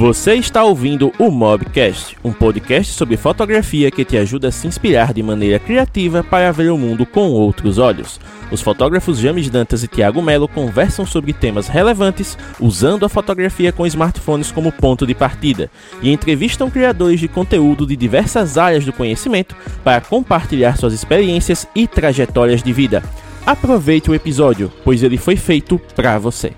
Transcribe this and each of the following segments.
Você está ouvindo o Mobcast, um podcast sobre fotografia que te ajuda a se inspirar de maneira criativa para ver o mundo com outros olhos. Os fotógrafos James Dantas e Thiago Melo conversam sobre temas relevantes usando a fotografia com smartphones como ponto de partida e entrevistam criadores de conteúdo de diversas áreas do conhecimento para compartilhar suas experiências e trajetórias de vida. Aproveite o episódio, pois ele foi feito para você.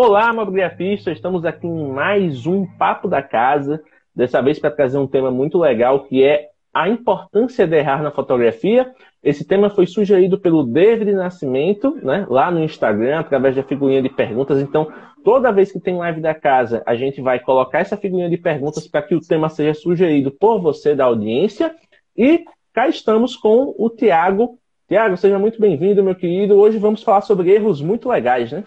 Olá, mobigrafistas! Estamos aqui em mais um Papo da Casa, dessa vez para trazer um tema muito legal que é a importância de errar na fotografia. Esse tema foi sugerido pelo David Nascimento, né, lá no Instagram, através da figurinha de perguntas. Então, toda vez que tem live da casa, a gente vai colocar essa figurinha de perguntas para que o tema seja sugerido por você da audiência. E cá estamos com o Tiago. Tiago, seja muito bem-vindo, meu querido. Hoje vamos falar sobre erros muito legais, né?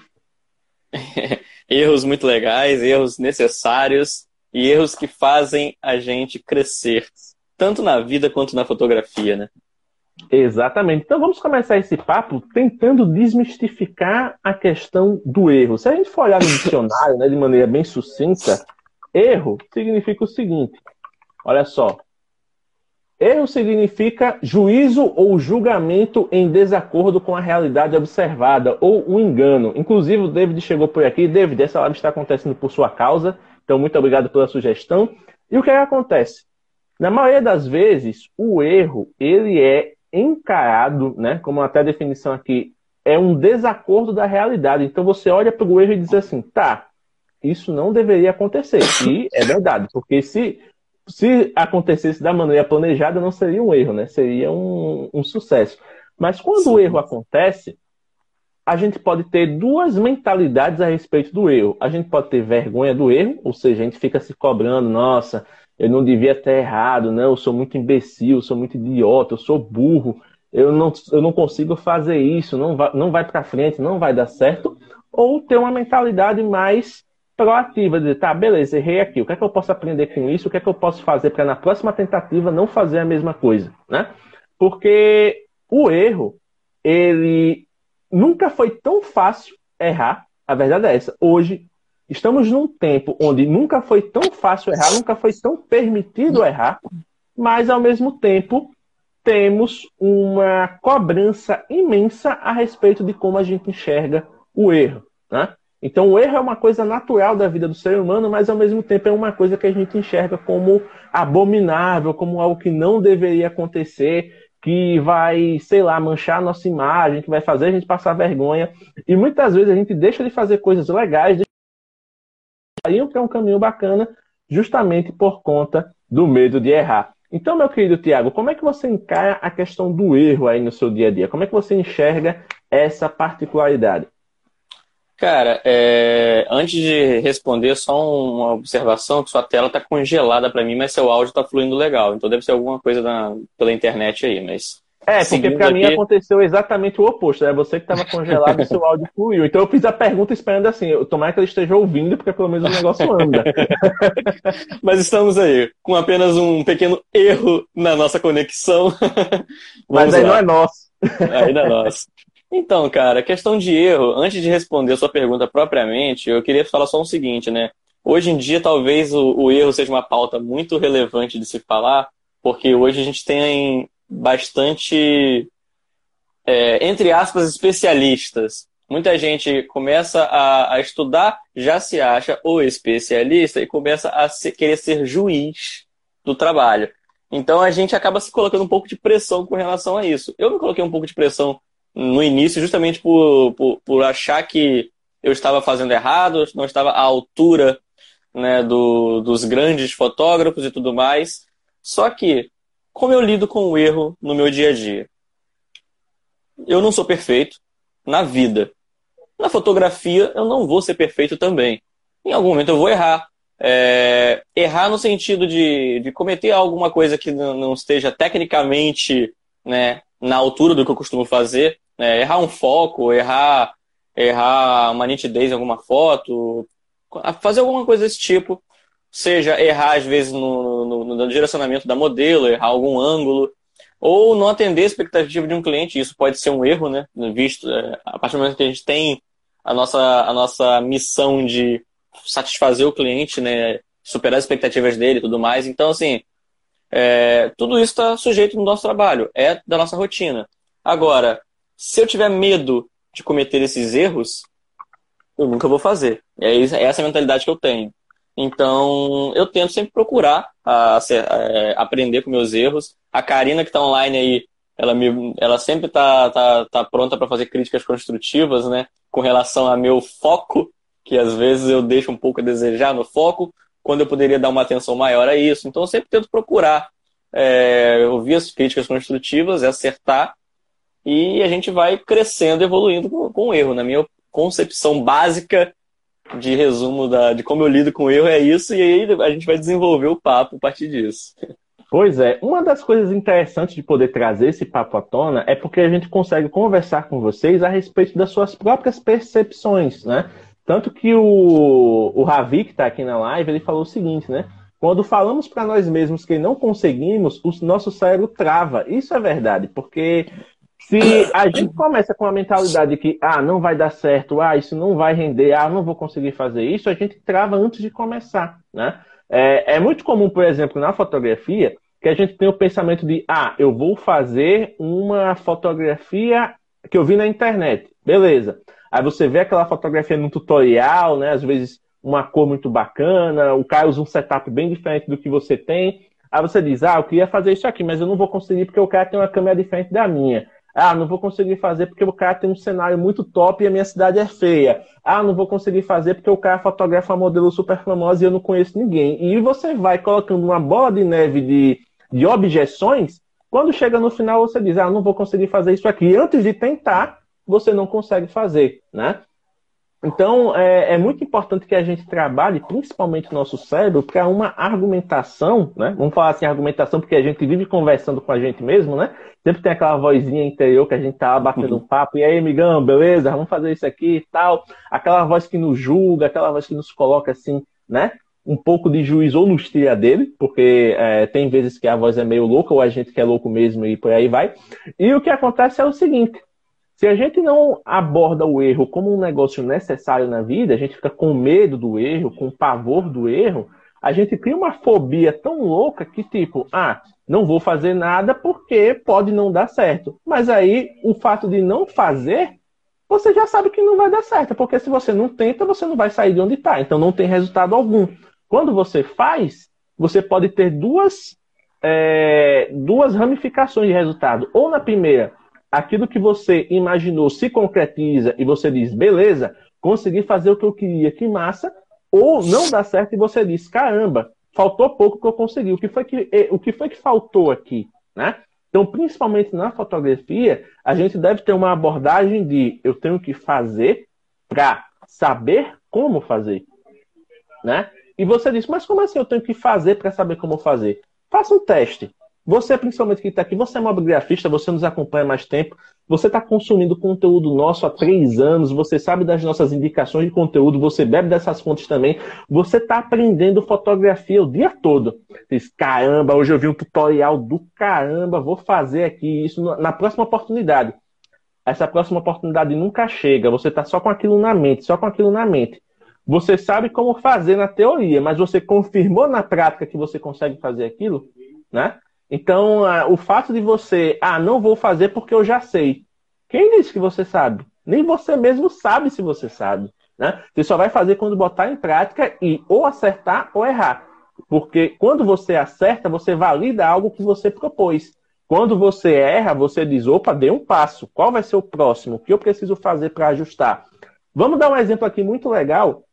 erros muito legais, erros necessários e erros que fazem a gente crescer, tanto na vida quanto na fotografia, né? Exatamente. Então vamos começar esse papo tentando desmistificar a questão do erro. Se a gente for olhar no dicionário, né, de maneira bem sucinta, erro significa o seguinte: olha só, Erro significa juízo ou julgamento em desacordo com a realidade observada, ou um engano. Inclusive, o David chegou por aqui. David, essa live está acontecendo por sua causa, então muito obrigado pela sugestão. E o que, é que acontece? Na maioria das vezes, o erro ele é encarado, né, como até a definição aqui, é um desacordo da realidade. Então você olha para o erro e diz assim, tá, isso não deveria acontecer. E é verdade, porque se se acontecesse da maneira planejada, não seria um erro, né? Seria um, um sucesso. Mas quando Sim. o erro acontece, a gente pode ter duas mentalidades a respeito do erro. A gente pode ter vergonha do erro, ou seja, a gente fica se cobrando, nossa, eu não devia ter errado, né? eu sou muito imbecil, eu sou muito idiota, eu sou burro, eu não, eu não consigo fazer isso, não vai, não vai para frente, não vai dar certo. Ou ter uma mentalidade mais proativa, dizer, tá, beleza, errei aqui, o que é que eu posso aprender com isso, o que é que eu posso fazer para na próxima tentativa não fazer a mesma coisa, né? Porque o erro, ele nunca foi tão fácil errar, a verdade é essa. Hoje, estamos num tempo onde nunca foi tão fácil errar, nunca foi tão permitido errar, mas ao mesmo tempo temos uma cobrança imensa a respeito de como a gente enxerga o erro, né? Então, o erro é uma coisa natural da vida do ser humano, mas ao mesmo tempo é uma coisa que a gente enxerga como abominável, como algo que não deveria acontecer, que vai, sei lá, manchar a nossa imagem, que vai fazer a gente passar vergonha. E muitas vezes a gente deixa de fazer coisas legais, aí para um caminho bacana, justamente por conta do medo de errar. Então, meu querido Tiago, como é que você encara a questão do erro aí no seu dia a dia? Como é que você enxerga essa particularidade? Cara, é... antes de responder, só uma observação, que sua tela está congelada para mim, mas seu áudio está fluindo legal. Então deve ser alguma coisa na... pela internet aí, mas... É, porque para aqui... mim aconteceu exatamente o oposto. É você que estava congelado e seu áudio fluiu. Então eu fiz a pergunta esperando assim, tomara que ele esteja ouvindo, porque pelo menos o negócio anda. mas estamos aí, com apenas um pequeno erro na nossa conexão. mas aí lá. não é nosso. Não é nosso. Então, cara, questão de erro, antes de responder a sua pergunta propriamente, eu queria falar só o seguinte, né? Hoje em dia, talvez o, o erro seja uma pauta muito relevante de se falar, porque hoje a gente tem bastante, é, entre aspas, especialistas. Muita gente começa a, a, estudar, já se acha o especialista e começa a se, querer ser juiz do trabalho. Então a gente acaba se colocando um pouco de pressão com relação a isso. Eu me coloquei um pouco de pressão no início, justamente por, por, por achar que eu estava fazendo errado, não estava à altura né, do, dos grandes fotógrafos e tudo mais. Só que, como eu lido com o erro no meu dia a dia? Eu não sou perfeito na vida. Na fotografia, eu não vou ser perfeito também. Em algum momento eu vou errar. É, errar no sentido de, de cometer alguma coisa que não, não esteja tecnicamente né, na altura do que eu costumo fazer. Né? Errar um foco, errar, errar uma nitidez em alguma foto, fazer alguma coisa desse tipo. Seja errar, às vezes, no, no, no direcionamento da modelo, errar algum ângulo, ou não atender a expectativa de um cliente. Isso pode ser um erro, né? Visto, é, a partir do momento que a gente tem a nossa, a nossa missão de satisfazer o cliente, né? Superar as expectativas dele e tudo mais. Então, assim, é, tudo isso está sujeito no nosso trabalho, é da nossa rotina. Agora, se eu tiver medo de cometer esses erros, eu nunca vou fazer. É, é essa a mentalidade que eu tenho. Então, eu tento sempre procurar a, a, a aprender com meus erros. A Karina, que está online aí, ela, me, ela sempre está tá, tá pronta para fazer críticas construtivas, né? Com relação a meu foco, que às vezes eu deixo um pouco a desejar no foco, quando eu poderia dar uma atenção maior a isso. Então, eu sempre tento procurar é, ouvir as críticas construtivas, acertar, e a gente vai crescendo, evoluindo com, com o erro. Na minha concepção básica de resumo da, de como eu lido com o erro é isso, e aí a gente vai desenvolver o papo a partir disso. Pois é, uma das coisas interessantes de poder trazer esse papo à tona é porque a gente consegue conversar com vocês a respeito das suas próprias percepções, né? Tanto que o, o Ravi, que está aqui na live, ele falou o seguinte, né? Quando falamos para nós mesmos que não conseguimos, o nosso cérebro trava. Isso é verdade, porque se a gente começa com a mentalidade que, ah, não vai dar certo, ah, isso não vai render, ah, não vou conseguir fazer isso, a gente trava antes de começar, né? É, é muito comum, por exemplo, na fotografia, que a gente tem o pensamento de, ah, eu vou fazer uma fotografia que eu vi na internet, beleza. Aí você vê aquela fotografia no tutorial, né? Às vezes uma cor muito bacana, o cara usa um setup bem diferente do que você tem. Aí você diz, ah, eu queria fazer isso aqui, mas eu não vou conseguir porque o cara tem uma câmera diferente da minha. Ah, não vou conseguir fazer porque o cara tem um cenário muito top e a minha cidade é feia. Ah, não vou conseguir fazer porque o cara fotografa modelo super famosa e eu não conheço ninguém. E você vai colocando uma bola de neve de, de objeções. Quando chega no final, você diz: Ah, não vou conseguir fazer isso aqui. E antes de tentar, você não consegue fazer, né? Então, é, é, muito importante que a gente trabalhe, principalmente o nosso cérebro, para uma argumentação, né? Vamos falar assim, argumentação, porque a gente vive conversando com a gente mesmo, né? Sempre tem aquela vozinha interior que a gente tá batendo um papo, e aí, amigão, beleza? Vamos fazer isso aqui e tal. Aquela voz que nos julga, aquela voz que nos coloca assim, né? Um pouco de juízo ou nos tira dele, porque é, tem vezes que a voz é meio louca, ou a gente que é louco mesmo e por aí vai. E o que acontece é o seguinte: se a gente não aborda o erro como um negócio necessário na vida, a gente fica com medo do erro, com pavor do erro, a gente cria uma fobia tão louca que, tipo, ah, não vou fazer nada porque pode não dar certo. Mas aí, o fato de não fazer, você já sabe que não vai dar certo, porque se você não tenta, você não vai sair de onde está. Então, não tem resultado algum. Quando você faz, você pode ter duas, é, duas ramificações de resultado. Ou na primeira, aquilo que você imaginou se concretiza e você diz, beleza, consegui fazer o que eu queria, que massa, ou não dá certo e você diz, caramba, faltou pouco que eu consegui. O que foi que, o que, foi que faltou aqui? Né? Então, principalmente na fotografia, a gente deve ter uma abordagem de eu tenho que fazer para saber como fazer. Né? E você diz, mas como assim eu tenho que fazer para saber como fazer? Faça um teste. Você, principalmente que está aqui, você é mobigrafista, você nos acompanha mais tempo, você está consumindo conteúdo nosso há três anos, você sabe das nossas indicações de conteúdo, você bebe dessas fontes também, você está aprendendo fotografia o dia todo. Diz, caramba, hoje eu vi um tutorial do caramba, vou fazer aqui isso na próxima oportunidade. Essa próxima oportunidade nunca chega, você está só com aquilo na mente, só com aquilo na mente. Você sabe como fazer na teoria, mas você confirmou na prática que você consegue fazer aquilo, né? Então, o fato de você, ah, não vou fazer porque eu já sei. Quem disse que você sabe? Nem você mesmo sabe se você sabe. Né? Você só vai fazer quando botar em prática e ou acertar ou errar. Porque quando você acerta, você valida algo que você propôs. Quando você erra, você diz: opa, dei um passo. Qual vai ser o próximo? O que eu preciso fazer para ajustar? Vamos dar um exemplo aqui muito legal,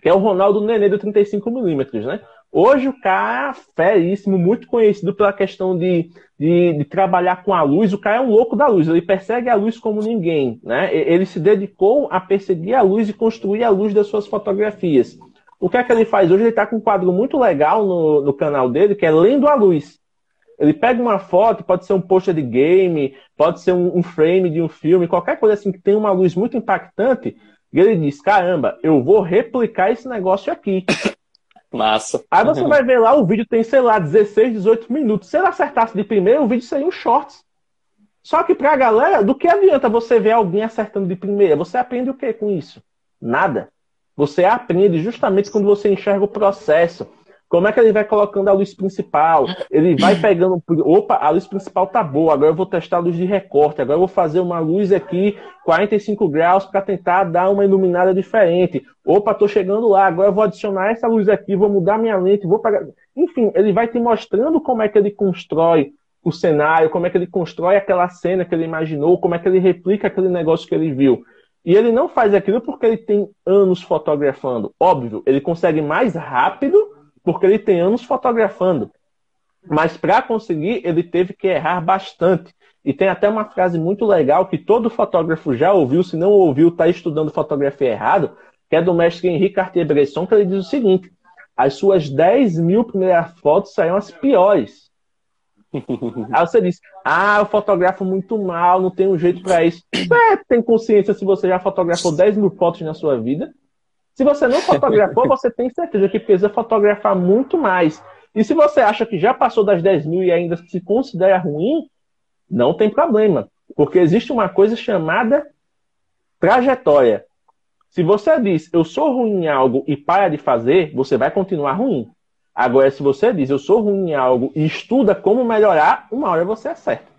que é o Ronaldo Nenê do 35mm, né? Hoje o cara é feríssimo, muito conhecido pela questão de, de, de, trabalhar com a luz. O cara é um louco da luz, ele persegue a luz como ninguém. Né? Ele se dedicou a perseguir a luz e construir a luz das suas fotografias. O que é que ele faz hoje? Ele está com um quadro muito legal no, no canal dele, que é Lendo a Luz. Ele pega uma foto, pode ser um poster de game, pode ser um, um frame de um filme, qualquer coisa assim que tem uma luz muito impactante, e ele diz: caramba, eu vou replicar esse negócio aqui. Massa. Aí você vai ver lá, o vídeo tem, sei lá, 16, 18 minutos. Se ele acertasse de primeiro, o vídeo seria um shorts. Só que para a galera, do que adianta você ver alguém acertando de primeira? Você aprende o que com isso? Nada. Você aprende justamente quando você enxerga o processo. Como é que ele vai colocando a luz principal? Ele vai pegando. Opa, a luz principal tá boa, agora eu vou testar a luz de recorte, agora eu vou fazer uma luz aqui 45 graus para tentar dar uma iluminada diferente. Opa, tô chegando lá, agora eu vou adicionar essa luz aqui, vou mudar minha lente, vou pegar. Enfim, ele vai te mostrando como é que ele constrói o cenário, como é que ele constrói aquela cena que ele imaginou, como é que ele replica aquele negócio que ele viu. E ele não faz aquilo porque ele tem anos fotografando. Óbvio, ele consegue mais rápido porque ele tem anos fotografando. Mas para conseguir, ele teve que errar bastante. E tem até uma frase muito legal que todo fotógrafo já ouviu, se não ouviu, está estudando fotografia errado, que é do mestre Henri Cartier-Bresson, que ele diz o seguinte: as suas 10 mil primeiras fotos saíram as piores. Aí você diz, ah, eu fotografo muito mal, não tenho um jeito para isso. É, tem consciência se você já fotografou 10 mil fotos na sua vida? Se você não fotografou, você tem certeza que precisa fotografar muito mais. E se você acha que já passou das 10 mil e ainda se considera ruim, não tem problema. Porque existe uma coisa chamada trajetória. Se você diz, eu sou ruim em algo e para de fazer, você vai continuar ruim. Agora, se você diz, eu sou ruim em algo e estuda como melhorar, uma hora você acerta.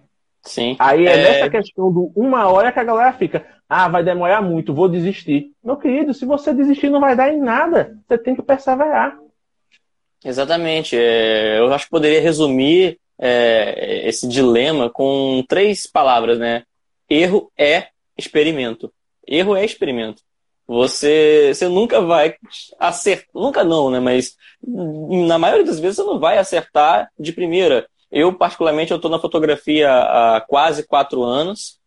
Sim. Aí é, é nessa questão do uma hora que a galera fica, ah, vai demorar muito, vou desistir. Meu querido, se você desistir não vai dar em nada. Você tem que perseverar. Exatamente. É, eu acho que poderia resumir é, esse dilema com três palavras, né? Erro é experimento. Erro é experimento. Você, você nunca vai acertar, nunca não, né? Mas na maioria das vezes você não vai acertar de primeira. Eu, particularmente, eu estou na fotografia há quase quatro anos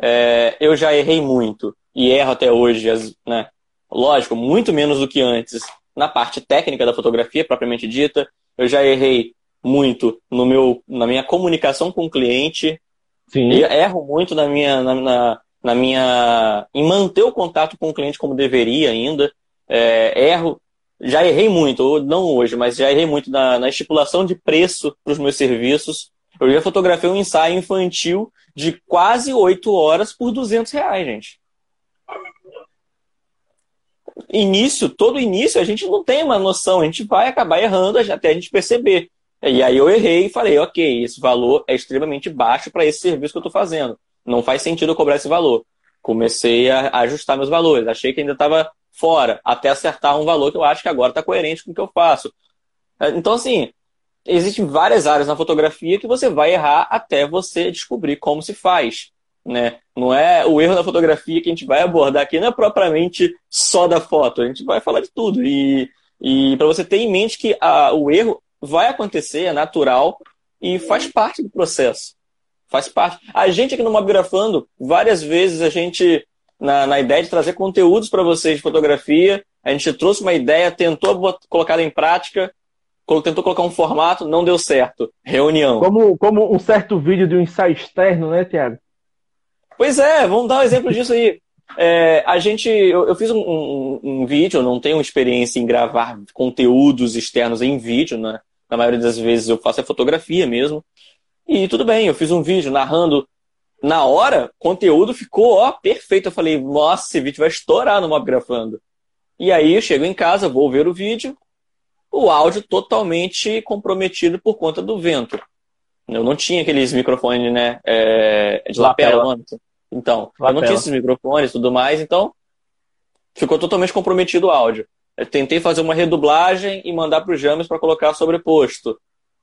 é, eu já errei muito e erro até hoje, né? Lógico, muito menos do que antes na parte técnica da fotografia propriamente dita. Eu já errei muito no meu, na minha comunicação com o cliente. Sim. erro muito na minha, na, na, na, minha, em manter o contato com o cliente como deveria ainda. É, erro, já errei muito, não hoje, mas já errei muito na, na estipulação de preço para os meus serviços. Eu já fotografei um ensaio infantil de quase 8 horas por 200 reais, gente. Início, todo início, a gente não tem uma noção, a gente vai acabar errando até a gente perceber. E aí eu errei e falei, ok, esse valor é extremamente baixo para esse serviço que eu estou fazendo. Não faz sentido eu cobrar esse valor. Comecei a ajustar meus valores. Achei que ainda estava fora, até acertar um valor que eu acho que agora está coerente com o que eu faço. Então, assim, existem várias áreas na fotografia que você vai errar até você descobrir como se faz. Né? Não é o erro na fotografia que a gente vai abordar aqui, não é propriamente só da foto, a gente vai falar de tudo. E, e para você ter em mente que a, o erro vai acontecer, é natural e faz parte do processo. Faz parte. A gente aqui no Mobgrafando, várias vezes a gente, na, na ideia de trazer conteúdos para vocês de fotografia, a gente trouxe uma ideia, tentou colocar em prática, tentou colocar um formato, não deu certo. Reunião. Como, como um certo vídeo de um ensaio externo, né, Tiago? Pois é, vamos dar um exemplo disso aí. É, a gente, eu, eu fiz um, um, um, vídeo, não tenho experiência em gravar conteúdos externos em vídeo, né? Na maioria das vezes eu faço a fotografia mesmo. E tudo bem, eu fiz um vídeo narrando. Na hora, conteúdo ficou ó, perfeito. Eu falei, nossa, esse vídeo vai estourar no Mob Grafando. E aí eu chego em casa, vou ver o vídeo, o áudio totalmente comprometido por conta do vento. Eu não tinha aqueles microfones, né, é, de lapela. lapela. Então, lapela. eu não tinha esses microfones e tudo mais, então ficou totalmente comprometido o áudio. Eu tentei fazer uma redublagem e mandar para o James para colocar sobreposto.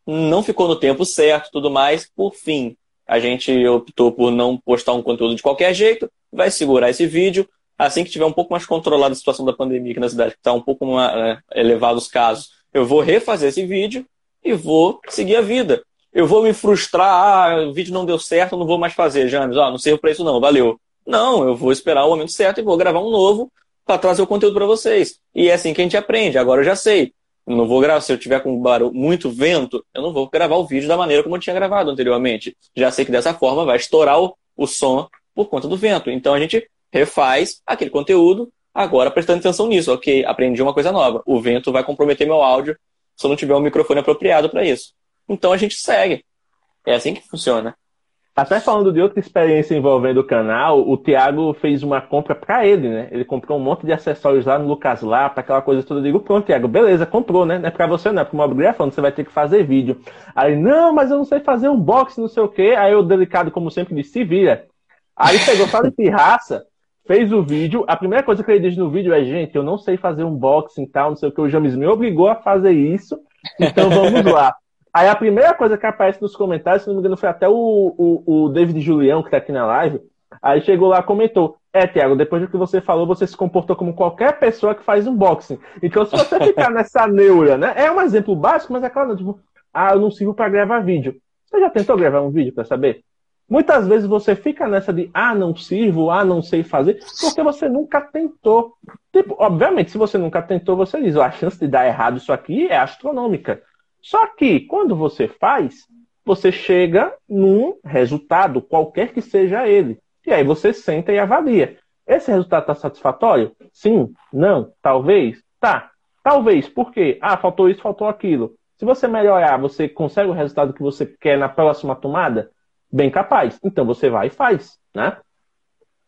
Não ficou no tempo certo tudo mais. Por fim, a gente optou por não postar um conteúdo de qualquer jeito, vai segurar esse vídeo. Assim que tiver um pouco mais controlada a situação da pandemia aqui na cidade, que está um pouco mais, é, elevado os casos, eu vou refazer esse vídeo e vou seguir a vida. Eu vou me frustrar, ah, o vídeo não deu certo, não vou mais fazer, James, ah, não servo para isso não, valeu. Não, eu vou esperar o momento certo e vou gravar um novo para trazer o conteúdo para vocês. E é assim que a gente aprende, agora eu já sei. não vou gravar, se eu tiver com barulho, muito vento, eu não vou gravar o vídeo da maneira como eu tinha gravado anteriormente. Já sei que dessa forma vai estourar o, o som por conta do vento. Então a gente refaz aquele conteúdo Agora, prestando atenção nisso, ok, aprendi uma coisa nova. O vento vai comprometer meu áudio se eu não tiver um microfone apropriado para isso. Então a gente segue. É assim que funciona. Até falando de outra experiência envolvendo o canal, o Thiago fez uma compra para ele, né? Ele comprou um monte de acessórios lá no Lucas Lapa, aquela coisa toda. Eu digo, pronto, Thiago, beleza, comprou, né? Não é pra você, não, é pro mobigrafando, você vai ter que fazer vídeo. Aí, não, mas eu não sei fazer unboxing, não sei o quê. Aí o delicado, como sempre, disse, se vira. Aí pegou só de pirraça, fez o vídeo. A primeira coisa que ele diz no vídeo é, gente, eu não sei fazer unboxing e tal, não sei o que. O James me obrigou a fazer isso, então vamos lá. Aí a primeira coisa que aparece nos comentários, se não me engano, foi até o, o, o David Julião, que tá aqui na live. Aí chegou lá comentou: É, Tiago, depois do que você falou, você se comportou como qualquer pessoa que faz unboxing. Então, se você ficar nessa neura, né? É um exemplo básico, mas é claro, tipo, ah, eu não sirvo para gravar vídeo. Você já tentou gravar um vídeo para saber? Muitas vezes você fica nessa de ah, não sirvo, ah, não sei fazer, porque você nunca tentou. Tipo, obviamente, se você nunca tentou, você diz, a chance de dar errado isso aqui é astronômica. Só que quando você faz, você chega num resultado, qualquer que seja ele. E aí você senta e avalia. Esse resultado está satisfatório? Sim, não, talvez. Tá. Talvez. Por quê? Ah, faltou isso, faltou aquilo. Se você melhorar, você consegue o resultado que você quer na próxima tomada? Bem capaz. Então você vai e faz, né?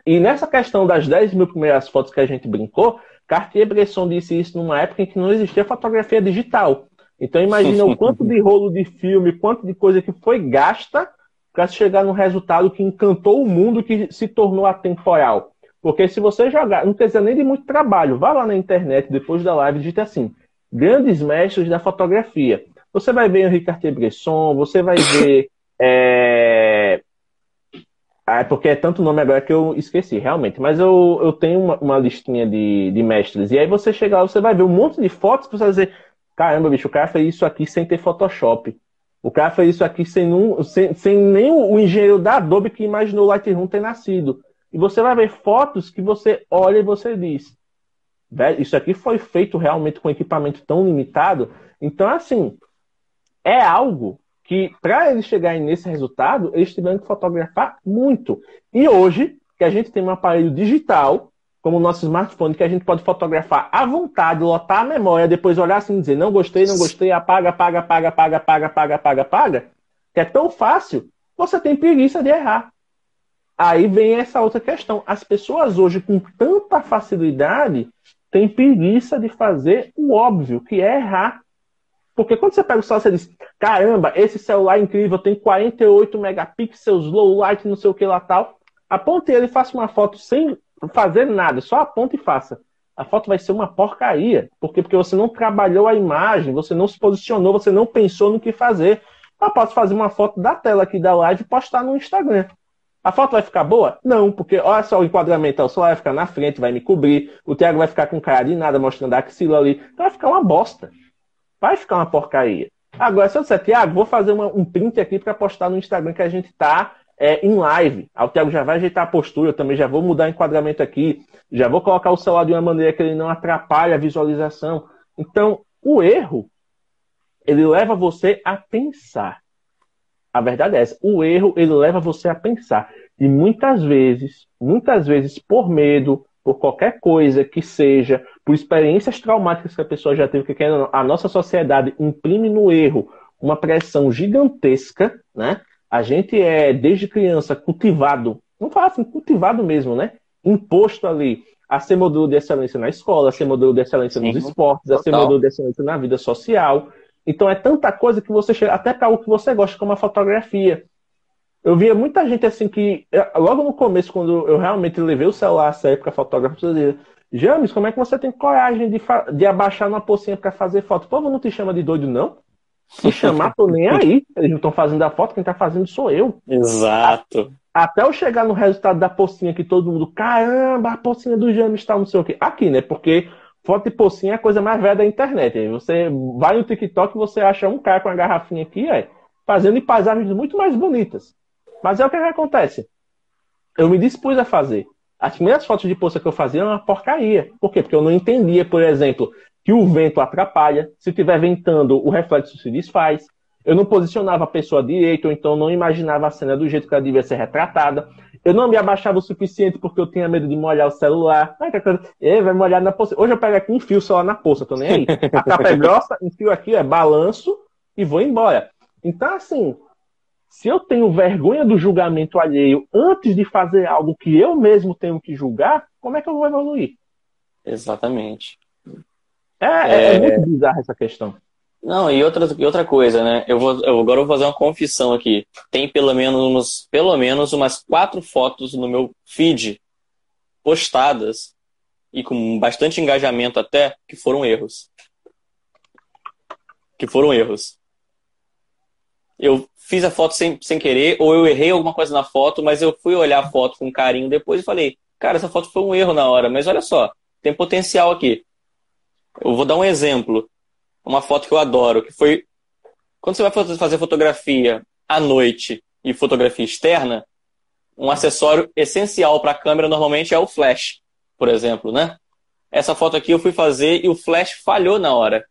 E nessa questão das 10 mil primeiras fotos que a gente brincou, Cartier-Bresson disse isso numa época em que não existia fotografia digital. Então imagina o quanto de rolo de filme, quanto de coisa que foi gasta para chegar num resultado que encantou o mundo, que se tornou atemporal. Porque se você jogar, não dizer nem de muito trabalho, vá lá na internet depois da live e digite assim: grandes mestres da fotografia. Você vai ver Henri Cartier-Bresson, você vai ver. É... Ah, porque é tanto nome agora que eu esqueci, realmente. Mas eu, eu tenho uma, uma listinha de, de mestres. E aí você chega lá, você vai ver um monte de fotos, você vai dizer, Caramba, bicho, o cara fez isso aqui sem ter Photoshop. O cara fez isso aqui sem, um, sem, sem nem o engenheiro da Adobe que imaginou o Lightroom ter nascido. E você vai ver fotos que você olha e você diz: isso aqui foi feito realmente com equipamento tão limitado. Então, assim, é algo que, para eles chegarem nesse resultado, eles tiveram que fotografar muito. E hoje, que a gente tem um aparelho digital, como o nosso smartphone, que a gente pode fotografar à vontade, lotar a memória, depois olhar assim e dizer não gostei, não gostei, apaga, apaga, apaga, apaga, apaga, apaga, apaga, apaga, que é tão fácil, você tem preguiça de errar. Aí vem essa outra questão. As pessoas hoje, com tanta facilidade, têm preguiça de fazer o óbvio, que é errar. Porque quando você pega o celular, você diz: caramba, esse celular é incrível, tem 48 megapixels, low light, não sei o que lá tal. Aponte ele e faça uma foto sem fazer nada, só aponta e faça. A foto vai ser uma porcaria. Por quê? Porque você não trabalhou a imagem, você não se posicionou, você não pensou no que fazer. Eu posso fazer uma foto da tela aqui da live e postar no Instagram. A foto vai ficar boa? Não, porque olha só o enquadramento, o celular vai ficar na frente, vai me cobrir, o Thiago vai ficar com cara de nada mostrando a axila ali. Então vai ficar uma bosta. Vai ficar uma porcaria. Agora, se eu disser, Thiago, vou fazer uma, um print aqui para postar no Instagram que a gente tá é, em live. Aí o Thiago já vai ajeitar a postura, eu também já vou mudar o enquadramento aqui, já vou colocar o celular de uma maneira que ele não atrapalhe a visualização. Então, o erro, ele leva você a pensar. A verdade é essa. O erro, ele leva você a pensar. E muitas vezes, muitas vezes por medo, por qualquer coisa que seja, por experiências traumáticas que a pessoa já teve, que a nossa sociedade imprime no erro uma pressão gigantesca, né? A gente é, desde criança, cultivado, não fala assim, cultivado mesmo, né? Imposto ali a ser modelo de excelência na escola, a ser modelo de excelência Sim, nos esportes, total. a ser modelo de excelência na vida social. Então é tanta coisa que você chega, até para o que você gosta, como a fotografia. Eu via muita gente assim que, é, logo no começo, quando eu realmente levei o celular a sério para dizia, James, como é que você tem coragem de, de abaixar numa pocinha para fazer foto? O povo não te chama de doido, não? Se chamar, tô nem aí. Eles não estão fazendo a foto, quem tá fazendo sou eu. Exato. Até eu chegar no resultado da pocinha que todo mundo, caramba, a pocinha do James está não sei o quê. Aqui, né? Porque foto de pocinha é a coisa mais velha da internet. Aí você vai no TikTok e você acha um cara com uma garrafinha aqui, é, fazendo paisagens muito mais bonitas. Mas é o que, que acontece. Eu me dispus a fazer. As primeiras fotos de poça que eu fazia eram uma porcaria. Por quê? Porque eu não entendia, por exemplo, que o vento atrapalha. Se estiver ventando, o reflexo se desfaz. Eu não posicionava a pessoa direito, ou então não imaginava a cena do jeito que ela devia ser retratada. Eu não me abaixava o suficiente porque eu tinha medo de molhar o celular. Ai, que coisa. E vai molhar na poça. Hoje eu pego aqui e enfio o celular na poça, tô nem aí. A capa é grossa, enfio aqui, é balanço e vou embora. Então, assim, Se eu tenho vergonha do julgamento alheio antes de fazer algo que eu mesmo tenho que julgar, como é que eu vou evoluir? Exatamente. É, é... é muito bizarra essa questão. Não, e outra, e outra coisa, né? Eu vou, eu agora vou fazer uma confissão aqui. Tem pelo menos, pelo menos umas quatro fotos no meu feed postadas e com bastante engajamento até, que foram erros. Que foram erros. Eu fiz a foto sem, sem querer, ou eu errei alguma coisa na foto, mas eu fui olhar a foto com carinho depois e falei, cara, essa foto foi um erro na hora, mas olha só, tem potencial aqui. Eu vou dar um exemplo uma foto que eu adoro, que foi quando você vai fazer fotografia à noite e fotografia externa, um acessório essencial para a câmera normalmente é o flash, por exemplo, né? Essa foto aqui eu fui fazer e o flash falhou na hora.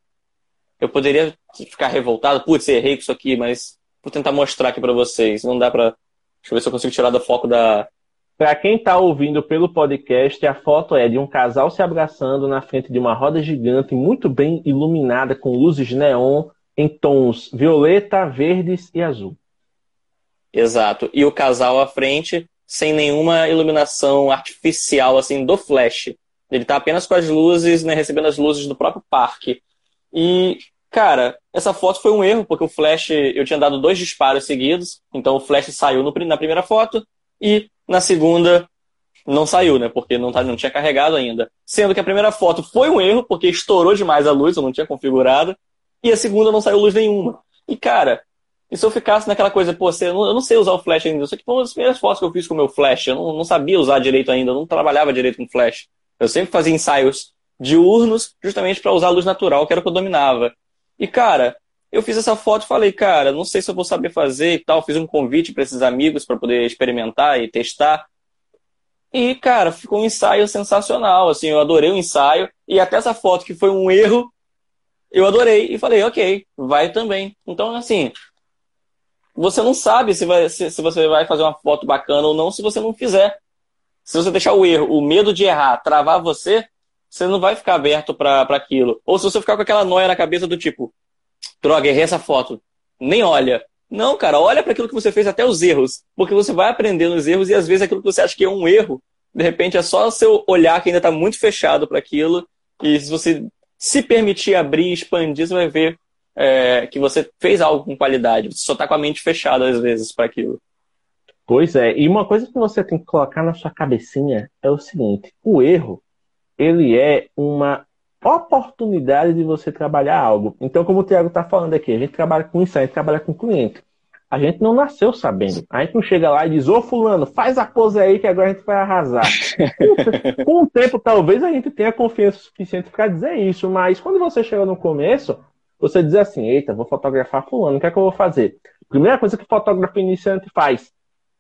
Eu poderia ficar revoltado, putz, errei com isso aqui, mas vou tentar mostrar aqui para vocês. Não dá para Deixa eu ver se eu consigo tirar do foco da, para quem está ouvindo pelo podcast, a foto é de um casal se abraçando na frente de uma roda gigante, muito bem iluminada com luzes neon em tons violeta, verdes e azul. Exato. E o casal à frente sem nenhuma iluminação artificial assim do flash. Ele está apenas com as luzes, né, recebendo as luzes do próprio parque. E, cara, essa foto foi um erro, porque o flash, eu tinha dado dois disparos seguidos, então o flash saiu no, na primeira foto e na segunda, não saiu, né? Porque não, tá, não tinha carregado ainda. Sendo que a primeira foto foi um erro, porque estourou demais a luz, eu não tinha configurado. E a segunda não saiu luz nenhuma. E, cara, e se eu ficasse naquela coisa, pô, eu não, eu não sei usar o flash ainda. Isso aqui foi uma das primeiras fotos que eu fiz com o meu flash. Eu não, não sabia usar direito ainda, eu não trabalhava direito com flash. Eu sempre fazia ensaios diurnos, justamente para usar a luz natural, que era o que eu dominava. E, cara, eu fiz essa foto e falei, cara, não sei se eu vou saber fazer e tal. Fiz um convite para esses amigos para poder experimentar e testar. E, cara, ficou um ensaio sensacional. Assim, eu adorei o ensaio. E até essa foto que foi um erro, eu adorei. E falei, ok, vai também. Então, assim, você não sabe se, vai, se, se você vai fazer uma foto bacana ou não se você não fizer. Se você deixar o erro, o medo de errar, travar você, você não vai ficar aberto para aquilo. Ou se você ficar com aquela noia na cabeça do tipo, droga, errei essa foto. Nem olha. Não, cara, olha para aquilo que você fez, até os erros. Porque você vai aprendendo os erros e às vezes aquilo que você acha que é um erro, de repente é só o seu olhar que ainda está muito fechado para aquilo. E se você se permitir abrir, expandir, você vai ver é, que você fez algo com qualidade. Você só está com a mente fechada às vezes para aquilo. Pois é, e uma coisa que você tem que colocar na sua cabecinha é o seguinte: o erro ele é uma oportunidade de você trabalhar algo. Então, como o Tiago está falando aqui, a gente trabalha com isso, a gente trabalha com cliente. A gente não nasceu sabendo. A gente não chega lá e diz, ô fulano, faz a pose aí que agora a gente vai arrasar. com o tempo, talvez a gente tenha confiança suficiente para dizer isso, mas quando você chega no começo, você diz assim, eita, vou fotografar fulano, o que é que eu vou fazer? Primeira coisa que o fotógrafo iniciante faz,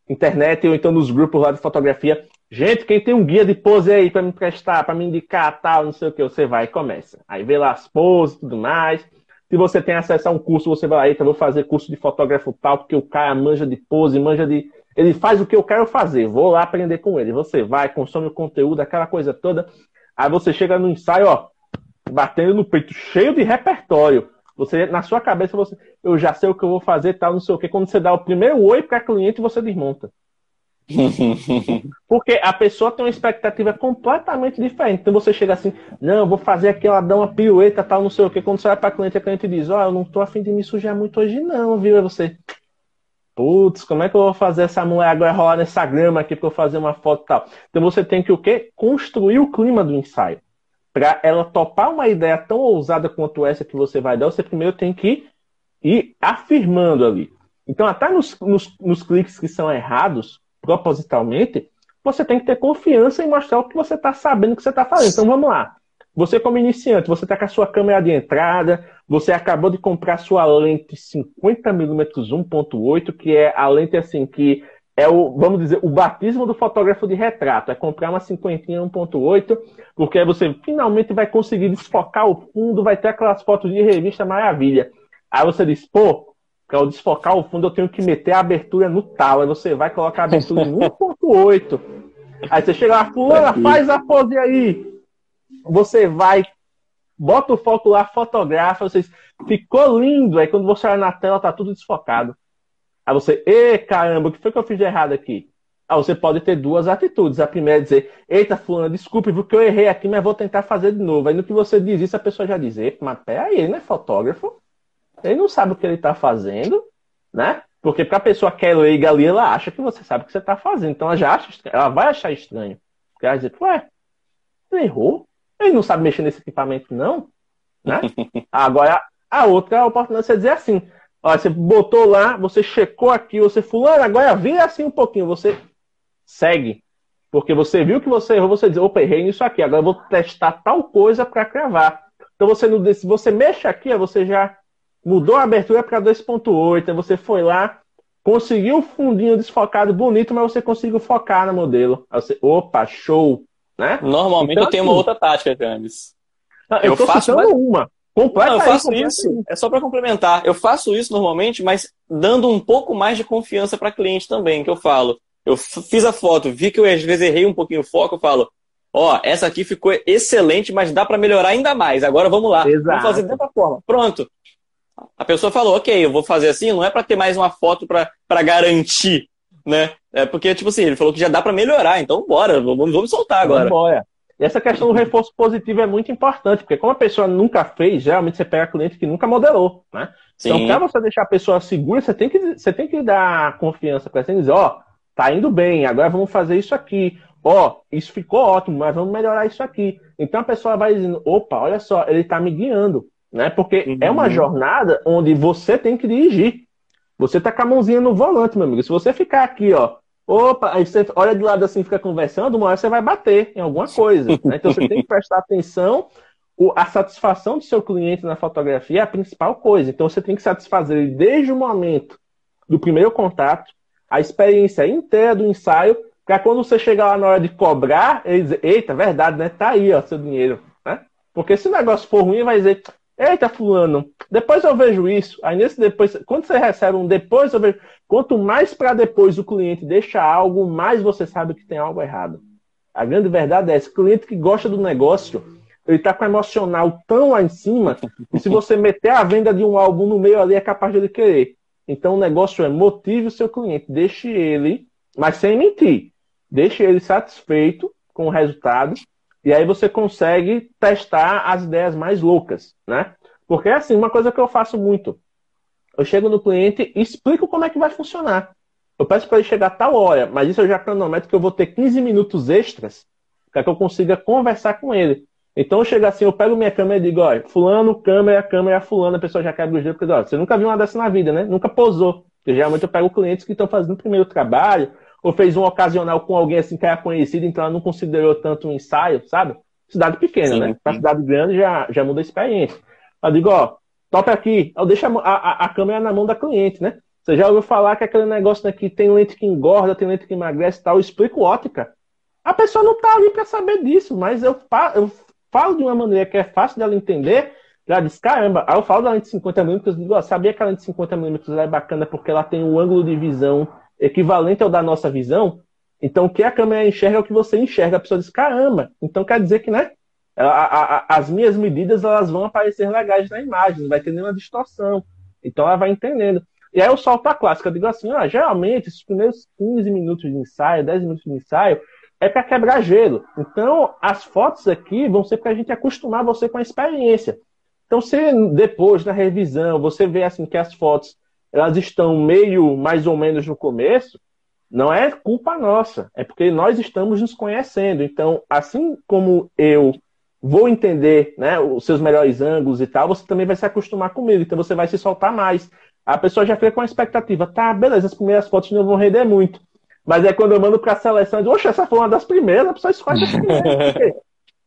internet ou então nos grupos lá de fotografia, Gente, quem tem um guia de pose aí para me emprestar, para me indicar tal, não sei o que, você vai e começa. Aí vê lá as poses e tudo mais. Se você tem acesso a um curso, você vai lá, eita, vou fazer curso de fotógrafo tal, porque o cara manja de pose, manja de. Ele faz o que eu quero fazer, vou lá aprender com ele. Você vai, consome o conteúdo, aquela coisa toda. Aí você chega no ensaio, ó, batendo no peito, cheio de repertório. Você, na sua cabeça, você, eu já sei o que eu vou fazer, tal, não sei o que. Quando você dá o primeiro oi para cliente, você desmonta. Porque a pessoa tem uma expectativa completamente diferente. Então você chega assim, não, vou fazer aquela, dar uma pirueta, tal, não sei o que. Quando você vai para cliente, a cliente diz, ó, oh, eu não tô afim de me sujar muito hoje, não, viu? Aí você, putz, como é que eu vou fazer essa mulher agora rolar nessa grama aqui para eu fazer uma foto e tal? Então você tem que o quê? Construir o clima do ensaio. Para ela topar uma ideia tão ousada quanto essa que você vai dar, você primeiro tem que ir afirmando ali. Então, até nos, nos, nos cliques que são errados, propositalmente, você tem que ter confiança em mostrar o que você está sabendo que você está fazendo. Então vamos lá. Você, como iniciante, você está com a sua câmera de entrada, você acabou de comprar sua lente 50mm 1.8, que é a lente assim que é o, vamos dizer, o batismo do fotógrafo de retrato. É comprar uma 50 1.8, porque aí você finalmente vai conseguir desfocar o fundo, vai ter aquelas fotos de revista maravilha. Aí você diz, pô, para eu desfocar o fundo, eu tenho que meter a abertura no tal. Aí você vai colocar a abertura em 1.8. Aí você chega lá, fulana, faz a pose aí. Você vai, bota o foco lá, fotografa, vocês ficou lindo. Aí quando você olha na tela, tá tudo desfocado. Aí você, e caramba, o que foi que eu fiz de errado aqui? Aí você pode ter duas atitudes. A primeira é dizer, eita, fulano, desculpe, porque eu errei aqui, mas vou tentar fazer de novo. Aí no que você diz isso, a pessoa já diz, mas peraí, ele não é fotógrafo, ele não sabe o que ele está fazendo, né? Porque para a pessoa que é leiga ali, ela acha que você sabe o que você está fazendo. Então ela já acha, ela vai achar estranho. Porque ela vai dizer, ué, ele errou? Ele não sabe mexer nesse equipamento, não? Né? Agora, a outra oportunidade de você dizer assim, Olha, você botou lá, você checou aqui, você fulano, agora vira assim um pouquinho, você segue. Porque você viu que você errou, você diz, opa, errei nisso aqui, agora eu vou testar tal coisa para cravar. Então você não, se você mexe aqui, você já mudou a abertura para 2.8, você foi lá, conseguiu o fundinho desfocado bonito, mas você conseguiu focar no modelo. Aí você, opa, show, né? Normalmente então, eu tenho assim, uma outra tática, James. Eu, eu faço uma. Não, eu faço isso, é só para complementar. Eu faço isso normalmente, mas dando um pouco mais de confiança para cliente também, que eu falo. Eu fiz a foto, vi que eu às vezes errei um pouquinho o foco, eu falo, ó, essa aqui ficou excelente, mas dá para melhorar ainda mais. Agora vamos lá, Exato. vamos fazer dessa forma. Pronto. A pessoa falou, ok, eu vou fazer assim, não é para ter mais uma foto para garantir, né? É porque, tipo assim, ele falou que já dá para melhorar, então bora, vamos, vamos soltar agora. Vamos e essa questão do reforço positivo é muito importante, porque como a pessoa nunca fez, geralmente você pega cliente que nunca modelou, né? Então, Sim. Então, para você deixar a pessoa segura, você tem que, você tem que dar confiança para ela e dizer, ó, oh, tá indo bem, agora vamos fazer isso aqui. Ó, oh, isso ficou ótimo, mas vamos melhorar isso aqui. Então a pessoa vai dizendo, opa, olha só, ele está me guiando, né? Porque uhum. é uma uhum. jornada onde você tem que dirigir. Você tá com a mãozinha no volante, meu amigo. Se você ficar aqui, ó, Opa, aí você olha de lado assim, fica conversando, uma hora você vai bater em alguma coisa. Né? Então você tem que prestar atenção. O, a satisfação do seu cliente na fotografia é a principal coisa. Então você tem que satisfazer ele desde o momento do primeiro contato, a experiência inteira do ensaio, para quando você chegar lá na hora de cobrar, ele dizer, eita, verdade, né? Tá aí, ó, seu dinheiro. Né? Porque se o negócio for ruim, vai dizer, Eita, fulano, depois eu vejo isso. Aí nesse depois, quando você recebe um depois eu vejo, quanto mais para depois o cliente deixa algo, mais você sabe que tem algo errado. A grande verdade é esse cliente que gosta do negócio, ele está com o emocional tão lá em cima, que se você meter a venda de um álbum no meio ali, é capaz de ele querer. Então o negócio é motive o seu cliente, deixe ele, mas sem mentir, deixe ele satisfeito com o resultado e aí você consegue testar as ideias mais loucas, né? Porque é assim, uma coisa que eu faço muito. Eu chego no cliente e explico como é que vai funcionar. Eu peço para ele chegar a tal hora, mas isso eu já cronometro que eu vou ter 15 minutos extras para que eu consiga conversar com ele. Então eu chego assim, eu pego minha câmera e digo, olha, fulano, câmera, câmera, fulano, a pessoa já quebra os dedos, porque, olha, você nunca viu uma dessa na vida, né? Nunca posou. Porque geralmente eu pego clientes que estão fazendo o primeiro trabalho, ou fez um ocasional com alguém assim que era conhecido, então ela não considerou tanto um ensaio, sabe? Cidade pequena, sim, né? Para cidade grande já, já muda a experiência. Eu digo, ó, tope aqui, eu deixo a, a, a câmera na mão da cliente, né? Você já ouviu falar que aquele negócio daqui tem lente que engorda, tem lente que emagrece e tal, eu explico ótica. A pessoa não tá ali para saber disso, mas eu, eu falo de uma maneira que é fácil dela entender. Ela diz, caramba, aí eu falo da lente de 50mm, eu digo, ó, sabia que a lente de 50mm é bacana porque ela tem um ângulo de visão equivalente ao da nossa visão, então o que a câmera enxerga é o que você enxerga. A pessoa diz, caramba, então quer dizer que, né? A, a, a, as minhas medidas elas vão aparecer legais na imagem, não vai ter nenhuma distorção. Então ela vai entendendo. E aí eu solto a clássica, eu digo assim, ah, geralmente esses primeiros 15 minutos de ensaio, 10 minutos de ensaio, é para quebrar gelo. Então as fotos aqui vão ser para a gente acostumar você com a experiência. Então se depois na revisão você vê assim que as fotos elas estão meio mais ou menos no começo, não é culpa nossa, é porque nós estamos nos conhecendo. Então, assim como eu vou entender né, os seus melhores ângulos e tal, você também vai se acostumar comigo, então você vai se soltar mais. A pessoa já fica com a expectativa, tá, beleza, as primeiras fotos não vão render muito. Mas é quando eu mando para a seleção, eu digo, oxe, essa foi uma das primeiras, a pessoa escolhe as primeiras. Por quê?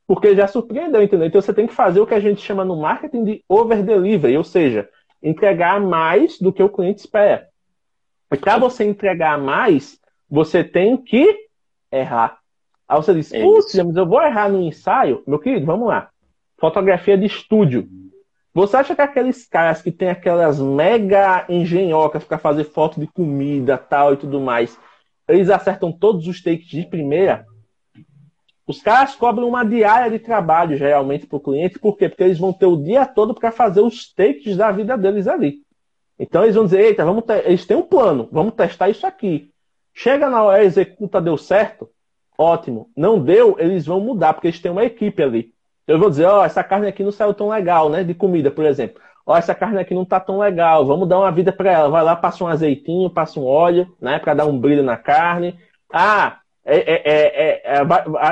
Porque já surpreendeu, entendeu? Então você tem que fazer o que a gente chama no marketing de over delivery, ou seja, entregar mais do que o cliente espera. E para você entregar mais, você tem que errar. Aí você diz, é putz, mas eu vou errar no ensaio? Meu querido, vamos lá. Fotografia de estúdio. Você acha que aqueles caras que tem aquelas mega engenhocas para fazer foto de comida, tal e tudo mais, eles acertam todos os takes de primeira? Os caras cobram uma diária de trabalho geralmente para o cliente, por quê? Porque eles vão ter o dia todo para fazer os takes da vida deles ali. Então eles vão dizer, eita, vamos eles têm um plano, vamos testar isso aqui. Chega na hora, executa, deu certo, ótimo. Não deu, eles vão mudar, porque eles têm uma equipe ali. Eu vou dizer, ó, oh, essa carne aqui não saiu tão legal, né? De comida, por exemplo. Ó, oh, essa carne aqui não tá tão legal, vamos dar uma vida para ela. Vai lá, passa um azeitinho, passa um óleo, né? Para dar um brilho na carne. Ah, é, é, é, é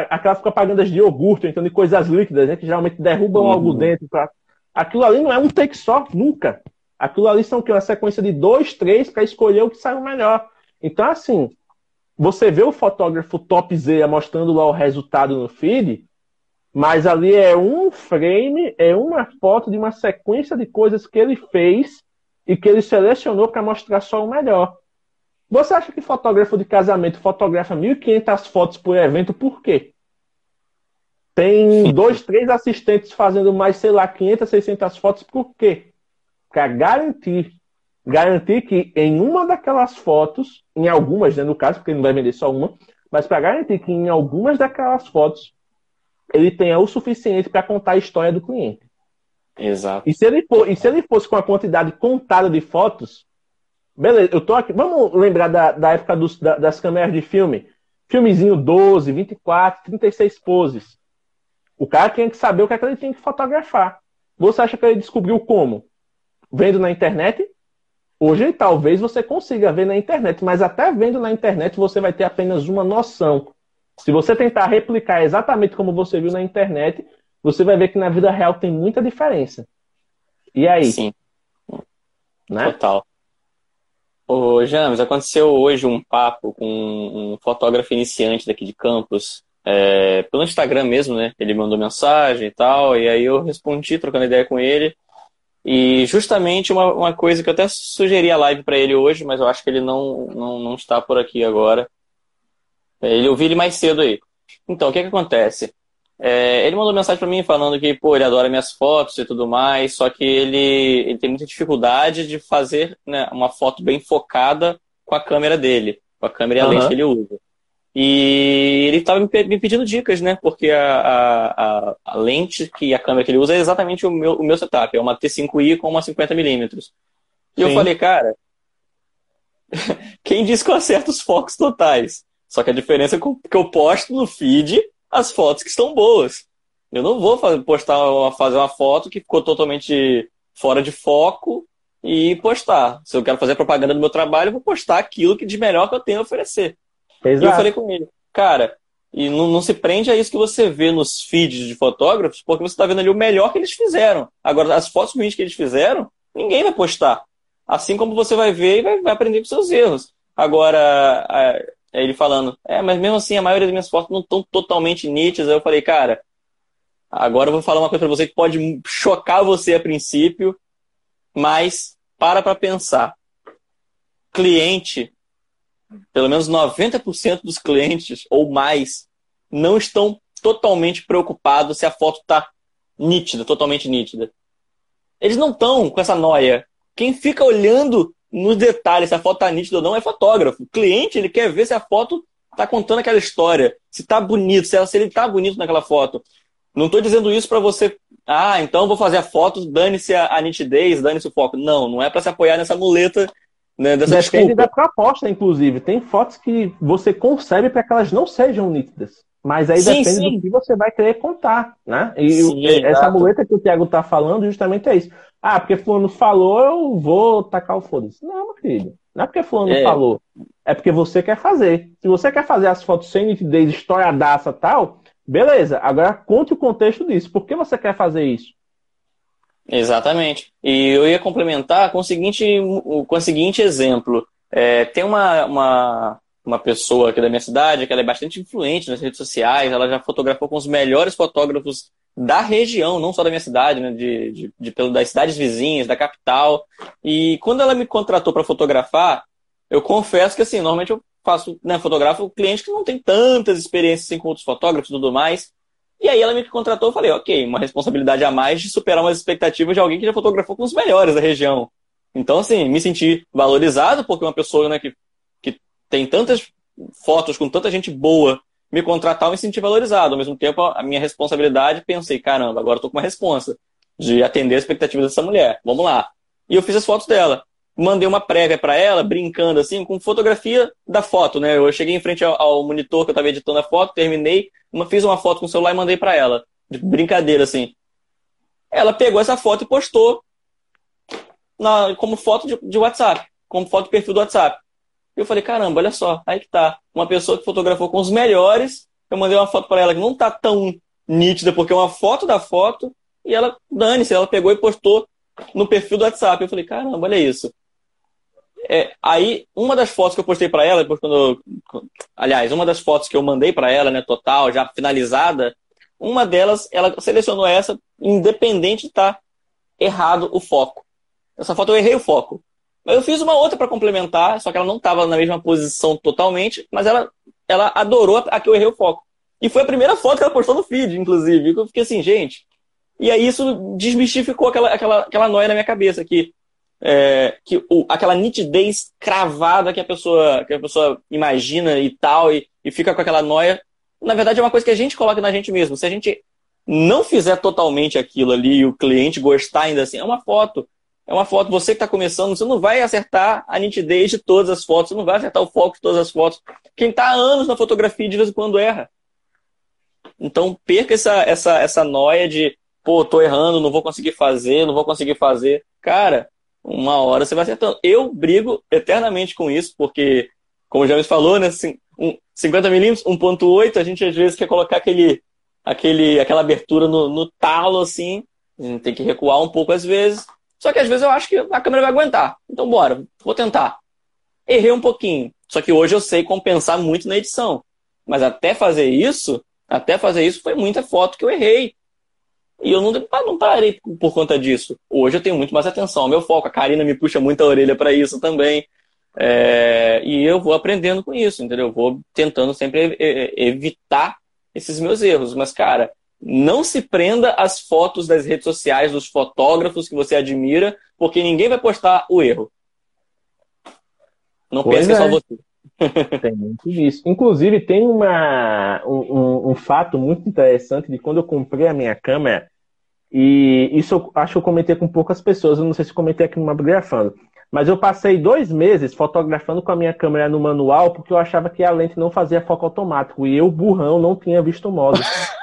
aquelas propagandas de iogurte, então de coisas líquidas, né? Que geralmente derrubam uhum. algo dentro. Pra... Aquilo ali não é um take só, nunca. Aquilo ali são uma sequência de dois, três para escolher o que saiu melhor. Então, assim, você vê o fotógrafo topzera mostrando lá o resultado no feed, mas ali é um frame, é uma foto de uma sequência de coisas que ele fez e que ele selecionou para mostrar só o melhor. Você acha que fotógrafo de casamento fotografa 1.500 fotos por evento por quê? Tem dois, três assistentes fazendo mais, sei lá, 500, 600 fotos por quê? para garantir garantir que em uma daquelas fotos, em algumas, né, no caso, porque ele não vai vender só uma, mas para garantir que em algumas daquelas fotos ele tenha o suficiente para contar a história do cliente. Exato. E se ele for, e se ele fosse com a quantidade contada de fotos, beleza, eu tô aqui. Vamos lembrar da, da época dos, da, das câmeras de filme. Filmezinho 12, 24, 36 poses. O cara tinha que saber o que, é que ele tinha que fotografar. Você acha que ele descobriu como? vendo na internet. Hoje, talvez você consiga ver na internet, mas até vendo na internet você vai ter apenas uma noção. Se você tentar replicar exatamente como você viu na internet, você vai ver que na vida real tem muita diferença. E aí? Sim. Né? Total. Ô, James, aconteceu hoje um papo com um fotógrafo iniciante daqui de Campos, é, pelo Instagram mesmo, né? Ele mandou mensagem e tal, e aí eu respondi, trocando ideia com ele. E justamente uma, uma coisa que eu até sugeri a live para ele hoje, mas eu acho que ele não, não, não está por aqui agora. Ele, eu vi ele mais cedo aí. Então, o que, que acontece? É, ele mandou mensagem para mim falando que, pô, ele adora minhas fotos e tudo mais, só que ele, ele tem muita dificuldade de fazer né, uma foto bem focada com a câmera dele, com a câmera e a uhum. lente que ele usa. E ele estava me pedindo dicas, né? Porque a, a, a, lente que a câmera que ele usa é exatamente o meu, o meu setup. É uma T5i com uma 50mm. E eu falei, cara, quem disse que eu acerto os focos totais? Só que a diferença é que eu posto no feed as fotos que estão boas. Eu não vou fazer, postar, fazer uma foto que ficou totalmente fora de foco e postar. Se eu quero fazer propaganda do meu trabalho, eu vou postar aquilo que de melhor que eu tenho a oferecer. Exato. E eu falei com ele, cara, e não, não, se prende a isso que você vê nos feeds de fotógrafos, porque você está vendo ali o melhor que eles fizeram. Agora, as fotos ruins que eles fizeram, ninguém vai postar. Assim como você vai ver e vai, vai aprender com seus erros. Agora, é ele falando, é, mas mesmo assim a maioria das minhas fotos não estão totalmente nítidas. Aí eu falei, cara, agora eu vou falar uma coisa para você que pode chocar você a princípio, mas para para pensar. Cliente pelo menos 90% dos clientes ou mais não estão totalmente preocupados se a foto está nítida, totalmente nítida. Eles não estão com essa noia. Quem fica olhando nos detalhes se a foto está nítida ou não é fotógrafo. O cliente ele quer ver se a foto está contando aquela história, se está bonito, se, ele está bonito naquela foto. Não estou dizendo isso para você. Ah, então vou fazer a foto, dane-se a, a nitidez, dane-se o foco. Não, não é para se apoiar nessa muleta né, dessa Depende desculpa. da proposta, inclusive. Tem fotos que você concebe para que elas não sejam nítidas. Mas aí sim, depende sim. do que você vai querer contar, né? E sim, essa muleta que o Thiago tá falando justamente é isso. Ah, porque fulano falou, eu vou tacar o foda-se. Não, meu filho. Não é porque fulano é. falou. É porque você quer fazer. Se você quer fazer as fotos sem nitidez, historiadaça e tal, beleza. Agora conte o contexto disso. Por que você quer fazer isso? Exatamente. E eu ia complementar com o seguinte, com o seguinte exemplo. É, tem uma, uma, uma pessoa aqui da minha cidade que ela é bastante influente nas redes sociais, ela já fotografou com os melhores fotógrafos da região, não só da minha cidade, né, de, de, de das cidades vizinhas, da capital. E quando ela me contratou para fotografar, eu confesso que assim, normalmente eu faço, né, fotografo clientes que não tem tantas experiências assim, com outros fotógrafos e tudo mais. E aí ela me contratou, eu falei, ok, uma responsabilidade a mais de superar umas expectativas de alguém que já fotografou com os melhores da região. Então, assim, me senti valorizado, porque uma pessoa né, que tem tantas fotos com tanta gente boa me contratar, eu me senti valorizado. Ao mesmo tempo, a minha responsabilidade, pensei, caramba, agora eu tô com uma responsa de atender a expectativa dessa mulher. Vamos lá. E eu fiz as fotos dela. mandei uma prévia para ela, brincando assim, com fotografia da foto, né? Eu cheguei em frente ao, ao monitor que eu estava editando a foto, terminei, uma, fiz uma foto com o celular e mandei para ela, de brincadeira assim. Ela pegou essa foto e postou na, como foto de, de WhatsApp, como foto de perfil do WhatsApp. Eu falei, caramba, olha só, aí que tá. Uma pessoa que fotografou com os melhores, eu mandei uma foto para ela que não tá tão nítida, porque é uma foto da foto, e ela, dane-se, ela pegou e postou no perfil do WhatsApp. Eu falei, caramba, olha isso. É, aí, uma das fotos que eu postei para ela, quando aliás, uma das fotos que eu mandei para ela, né, total, já finalizada, uma delas, ela selecionou essa, independente de estar tá errado o foco. Essa foto eu errei o foco. Mas eu fiz uma outra para complementar, só que ela não estava na mesma posição totalmente, mas ela, ela adorou a que eu errei o foco. E foi a primeira foto que ela postou no feed, inclusive. Eu fiquei assim, gente. E aí isso desmistificou aquela, aquela, aquela noia na minha cabeça, que, é, que o, aquela nitidez cravada que a pessoa, que a pessoa imagina e tal, e, e fica com aquela noia, na verdade é uma coisa que a gente coloca na gente mesmo. Se a gente não fizer totalmente aquilo ali e o cliente gostar ainda assim, é uma foto é uma foto, você que está começando, você não vai acertar a nitidez de todas as fotos, você não vai acertar o foco de todas as fotos. Quem está há anos na fotografia, de vez em quando erra. Então, perca essa, essa, essa noia de, pô, tô errando, não vou conseguir fazer, não vou conseguir fazer. Cara, uma hora você vai acertando. Eu brigo eternamente com isso, porque, como já me falou, né, 50 milímetros, 1.8, a gente às vezes quer colocar aquele, aquele, aquela abertura no, no talo, assim, tem que recuar um pouco às vezes, só que às vezes eu acho que a câmera vai aguentar. Então, bora, vou tentar. Errei um pouquinho. Só que hoje eu sei compensar muito na edição. Mas até fazer isso, até fazer isso foi muita foto que eu errei. E eu não, não parei por conta disso. Hoje eu tenho muito mais atenção ao meu foco. A Karina me puxa muita orelha para isso também. É, e eu vou aprendendo com isso, entendeu? Eu vou tentando sempre evitar esses meus erros. Mas, cara, não se prenda às fotos das redes sociais dos fotógrafos que você admira, porque ninguém vai postar o erro. Não pois pense que é só é. você. Tem muito disso. Inclusive, tem uma, um, um, fato muito interessante de quando eu comprei a minha câmera, e isso eu acho que eu comentei com poucas pessoas, eu não sei se comentei aqui no Mabgrafando, mas eu passei dois meses fotografando com a minha câmera no manual, porque eu achava que a lente não fazia foco automático, e eu, burrão, não tinha visto o modo.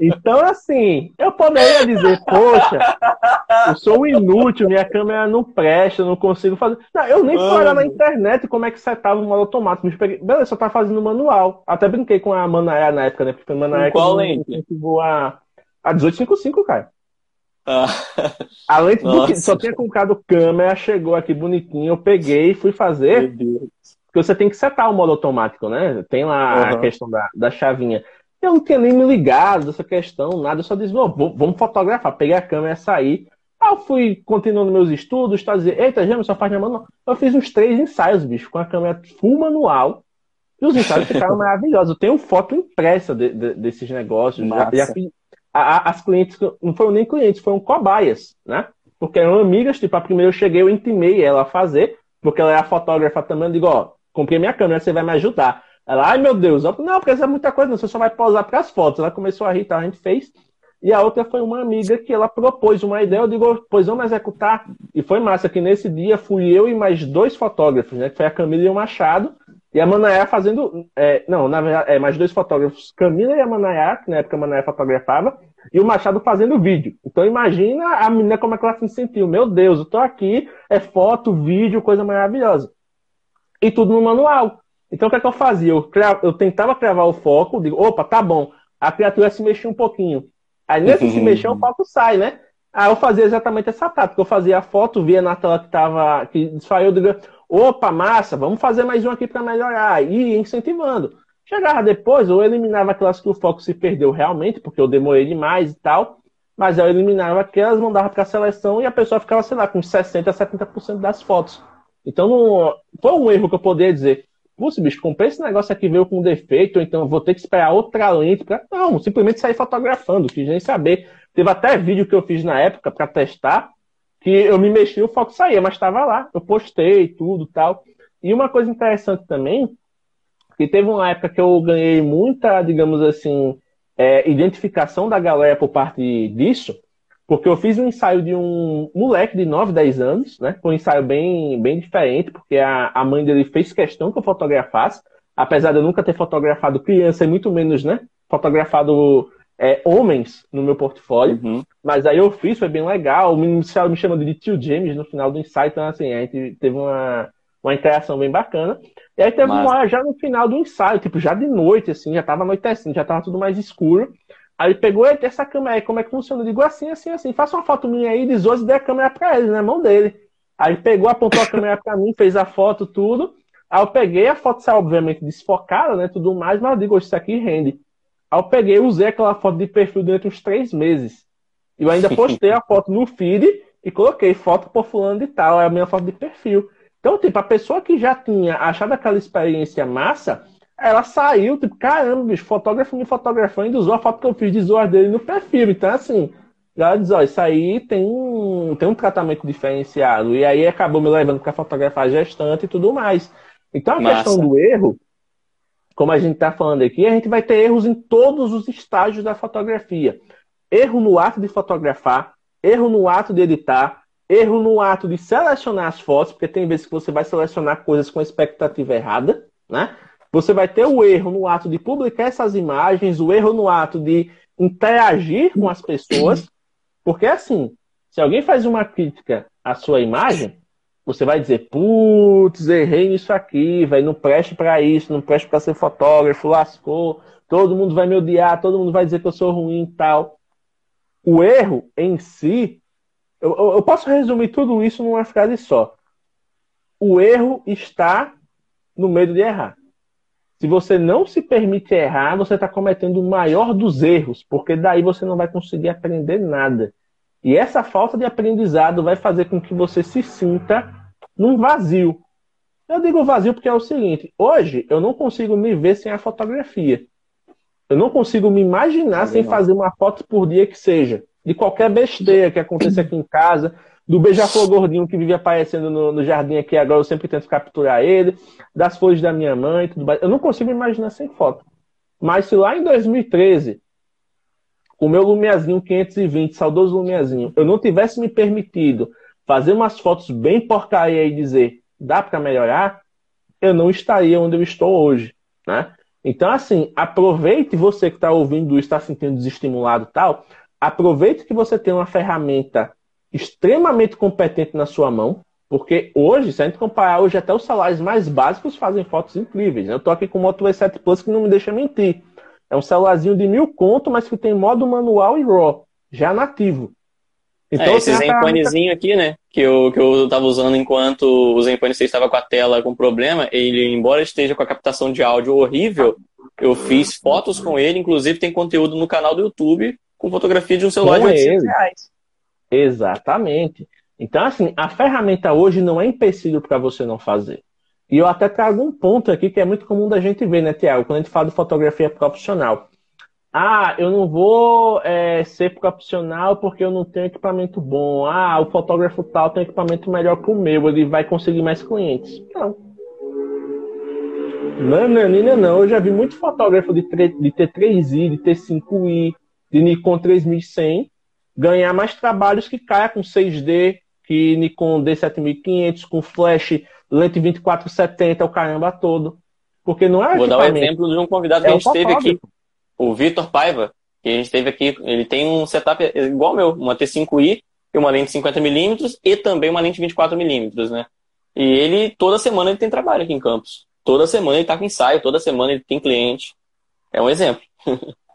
Então, assim, eu poderia dizer, poxa, eu sou um inútil, minha câmera não presta, não consigo fazer. Não, eu nem fui olhar na internet como é que setava o modo automático. Beleza, só tá fazendo manual. Até brinquei com a Manaia na época, né? Porque a Manaia qual lente? A, a 1855, cara. Ah. A lente do que só tinha colocado câmera, chegou aqui bonitinho, eu peguei e fui fazer. Porque você tem que setar o modo automático, né? Tem lá uhum. a questão da, da chavinha. Eu não tinha nem me ligado dessa questão, nada. Eu só disse, vamos fotografar. Peguei a câmera e saí. Aí eu fui continuando meus estudos, tá dizendo, eita, já só faz na mão. Eu fiz uns três ensaios, bicho, com a câmera full manual. E os ensaios ficaram maravilhosos. Eu tenho foto impressa de, de, desses negócios. Já, já fiz, a, a, as clientes, não foram nem clientes, foram cobaias, né? Porque eram amigas, tipo, a primeira eu cheguei, eu intimei ela a fazer, porque ela é a fotógrafa também. Eu digo, ó, comprei minha câmera, você vai me ajudar. Ela, ai meu Deus, eu, não, porque é muita coisa, não, você só vai pausar para as fotos. Ela começou a rir, tá, a gente fez. E a outra foi uma amiga que ela propôs uma ideia, eu digo, pois vamos executar. E foi massa que nesse dia fui eu e mais dois fotógrafos, né? Que foi a Camila e o Machado. E a Manaia fazendo. É, não, na verdade, é, mais dois fotógrafos, Camila e a Manaia, que na época a Manaia fotografava, e o Machado fazendo vídeo. Então imagina a menina como é que ela se sentiu. Meu Deus, eu tô aqui, é foto, vídeo, coisa maravilhosa. E tudo no manual. Então o que, é que eu fazia? Eu, eu tentava cravar o foco, digo, opa, tá bom. A criatura se mexia um pouquinho. Aí nesse se mexer, o foco sai, né? Aí eu fazia exatamente essa tática. Eu fazia a foto, via na tela que tava, que desfaiu, digo, opa, massa, vamos fazer mais um aqui para melhorar. E incentivando. Chegava depois, eu eliminava aquelas que o foco se perdeu realmente, porque eu demorei demais e tal. Mas eu eliminava aquelas, mandava para a seleção e a pessoa ficava, sei lá, com 60% a 70% das fotos. Então não, foi um erro que eu poderia dizer. Putz, bicho, comprei esse negócio aqui, veio com defeito, então vou ter que esperar outra lente para. Não, simplesmente sair fotografando, quis nem saber. Teve até vídeo que eu fiz na época para testar, que eu me mexi o foco saía, mas estava lá. Eu postei tudo tal. E uma coisa interessante também, que teve uma época que eu ganhei muita, digamos assim, é, identificação da galera por parte disso, porque eu fiz um ensaio de um moleque de 9, 10 anos, né? Foi um ensaio bem, bem diferente, porque a, a mãe dele fez questão que eu fotografasse, apesar de eu nunca ter fotografado criança e muito menos, né? Fotografado é, homens no meu portfólio. Uhum. Mas aí eu fiz, foi bem legal. O menino me chamou de tio James no final do ensaio, então assim, a gente teve uma, uma interação bem bacana. E aí teve Mas... uma hora já no final do ensaio, tipo, já de noite, assim, já tava anoitecendo, já tava tudo mais escuro. Aí pegou essa câmera aí, como é que funciona? Eu digo assim, assim, assim, faça uma foto minha aí, de e dê a câmera pra ele, na mão dele. Aí pegou, apontou a câmera pra mim, fez a foto, tudo. Aí eu peguei, a foto saiu obviamente desfocada, né, tudo mais, mas eu digo, isso aqui rende. Aí eu peguei, usei aquela foto de perfil durante uns três meses. E eu ainda postei a foto no feed e coloquei foto por fulano de tal, é a minha foto de perfil. Então, tipo, a pessoa que já tinha achado aquela experiência massa, ela saiu, tipo, caramba, bicho, fotógrafo me fotografando, usou a foto que eu fiz de zoar dele no perfil. Então, assim, ela diz, ó, isso aí tem um, tem um tratamento diferenciado. E aí acabou me levando para fotografar gestante e tudo mais. Então, a Massa. questão do erro, como a gente está falando aqui, a gente vai ter erros em todos os estágios da fotografia. Erro no ato de fotografar, erro no ato de editar, erro no ato de selecionar as fotos, porque tem vezes que você vai selecionar coisas com expectativa errada, né? Você vai ter o erro no ato de publicar essas imagens, o erro no ato de interagir com as pessoas, porque assim, se alguém faz uma crítica à sua imagem, você vai dizer, putz, errei nisso aqui, velho, não preste para isso, não preste para ser fotógrafo, lascou, todo mundo vai me odiar, todo mundo vai dizer que eu sou ruim e tal. O erro em si, eu, eu posso resumir tudo isso numa frase só. O erro está no medo de errar. Se você não se permite errar, você está cometendo o maior dos erros, porque daí você não vai conseguir aprender nada. E essa falta de aprendizado vai fazer com que você se sinta num vazio. Eu digo vazio porque é o seguinte: hoje eu não consigo me ver sem a fotografia. Eu não consigo me imaginar sem fazer uma foto por dia que seja. De qualquer besteira que aconteça aqui em casa, do beija-flor gordinho que vive aparecendo no, no, jardim aqui agora, eu sempre tento capturar ele, das flores da minha mãe, tudo mais. Eu não consigo imaginar sem foto. Mas se lá em 2013, com o meu Lumiazinho 520, saudoso Lumiazinho, eu não tivesse me permitido fazer umas fotos bem porcaria e dizer, dá para melhorar, eu não estaria onde eu estou hoje, né? Então, assim, aproveite você que está ouvindo está se sentindo desestimulado tal, aproveite que você tem uma ferramenta extremamente competente na sua mão, porque hoje, se a gente comparar hoje, até os salários mais básicos fazem fotos incríveis. Né? Eu estou aqui com o Moto E7 Plus que não me deixa mentir. É um celularzinho de mil conto, mas que tem modo manual e RAW, já nativo. Então, é, esse Zenfonezinho aqui, né, que eu, que eu tava usando enquanto o Zenfone 6 estava com a tela com problema, ele, embora esteja com a captação de áudio horrível, eu fiz fotos com ele, inclusive tem conteúdo no canal do YouTube com fotografia de um celular com de 800 ele. reais. Exatamente. Então, assim, a ferramenta hoje não é empecilho para você não fazer. E eu até trago um ponto aqui que é muito comum da gente ver, né, Tiago? Quando a gente fala de fotografia profissional. Ah, eu não vou é, ser profissional porque eu não tenho equipamento bom. Ah, o fotógrafo tal tem equipamento melhor que o meu, ele vai conseguir mais clientes. Não. Não, não, não, não. Eu já vi muito fotógrafo de, de T3i, de T5i, de Nikon 3100 ganhar mais trabalhos que Caia com 6D, que Nikon D7500, com flash, lente 2470, o caramba todo. Porque não é Vou dar um exemplo de um convidado que é a gente teve aqui, o Vitor Paiva, que a gente teve aqui. Ele tem um setup igual ao meu, uma T5i e uma lente 50mm e também uma lente 24mm, né? E ele, toda semana, ele tem trabalho aqui em Campos. Toda semana ele tá com ensaio, toda semana ele tem cliente. É um exemplo.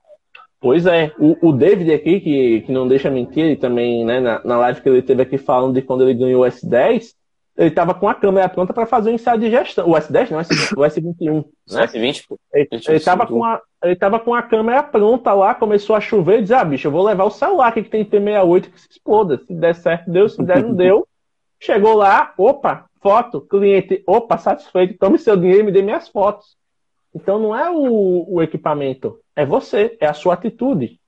Pois é, o, o, David aqui, que, que não deixa mentir, ele também, né, na, na live que ele teve aqui falando de quando ele ganhou o S10, ele estava com a câmera pronta para fazer o um ensaio de gestão. O S10 não, o S21. Né? S20, pô. Ele, estava com, a, ele tava com a câmera pronta lá, começou a chover e disse, ah, bicho, eu vou levar o celular aqui que tem P68 que se exploda. Se der certo, deu, se der, não deu. Chegou lá, opa, foto, cliente, opa, satisfeito, tome seu dinheiro e me dê minhas fotos. Então não é o, o equipamento, é você, é a sua atitude.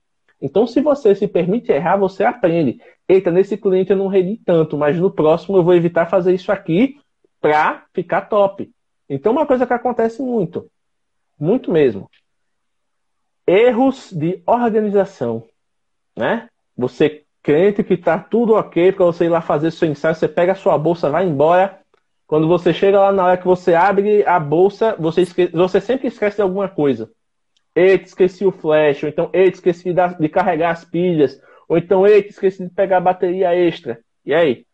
Então, se você se permite errar, você aprende. Eita, nesse cliente eu não rendi tanto, mas no próximo eu vou evitar fazer isso aqui para ficar top. Então, uma coisa que acontece muito, muito mesmo, erros de organização, né? Você crente que tá tudo ok para você ir lá fazer seu ensaio, você pega a sua bolsa, vai embora. Quando você chega lá na hora que você abre a bolsa, você, esque... você sempre esquece de alguma coisa. Eita, esqueci o flash, ou então, eita, esqueci de carregar as pilhas, ou então, eita, esqueci de pegar a bateria extra. E aí?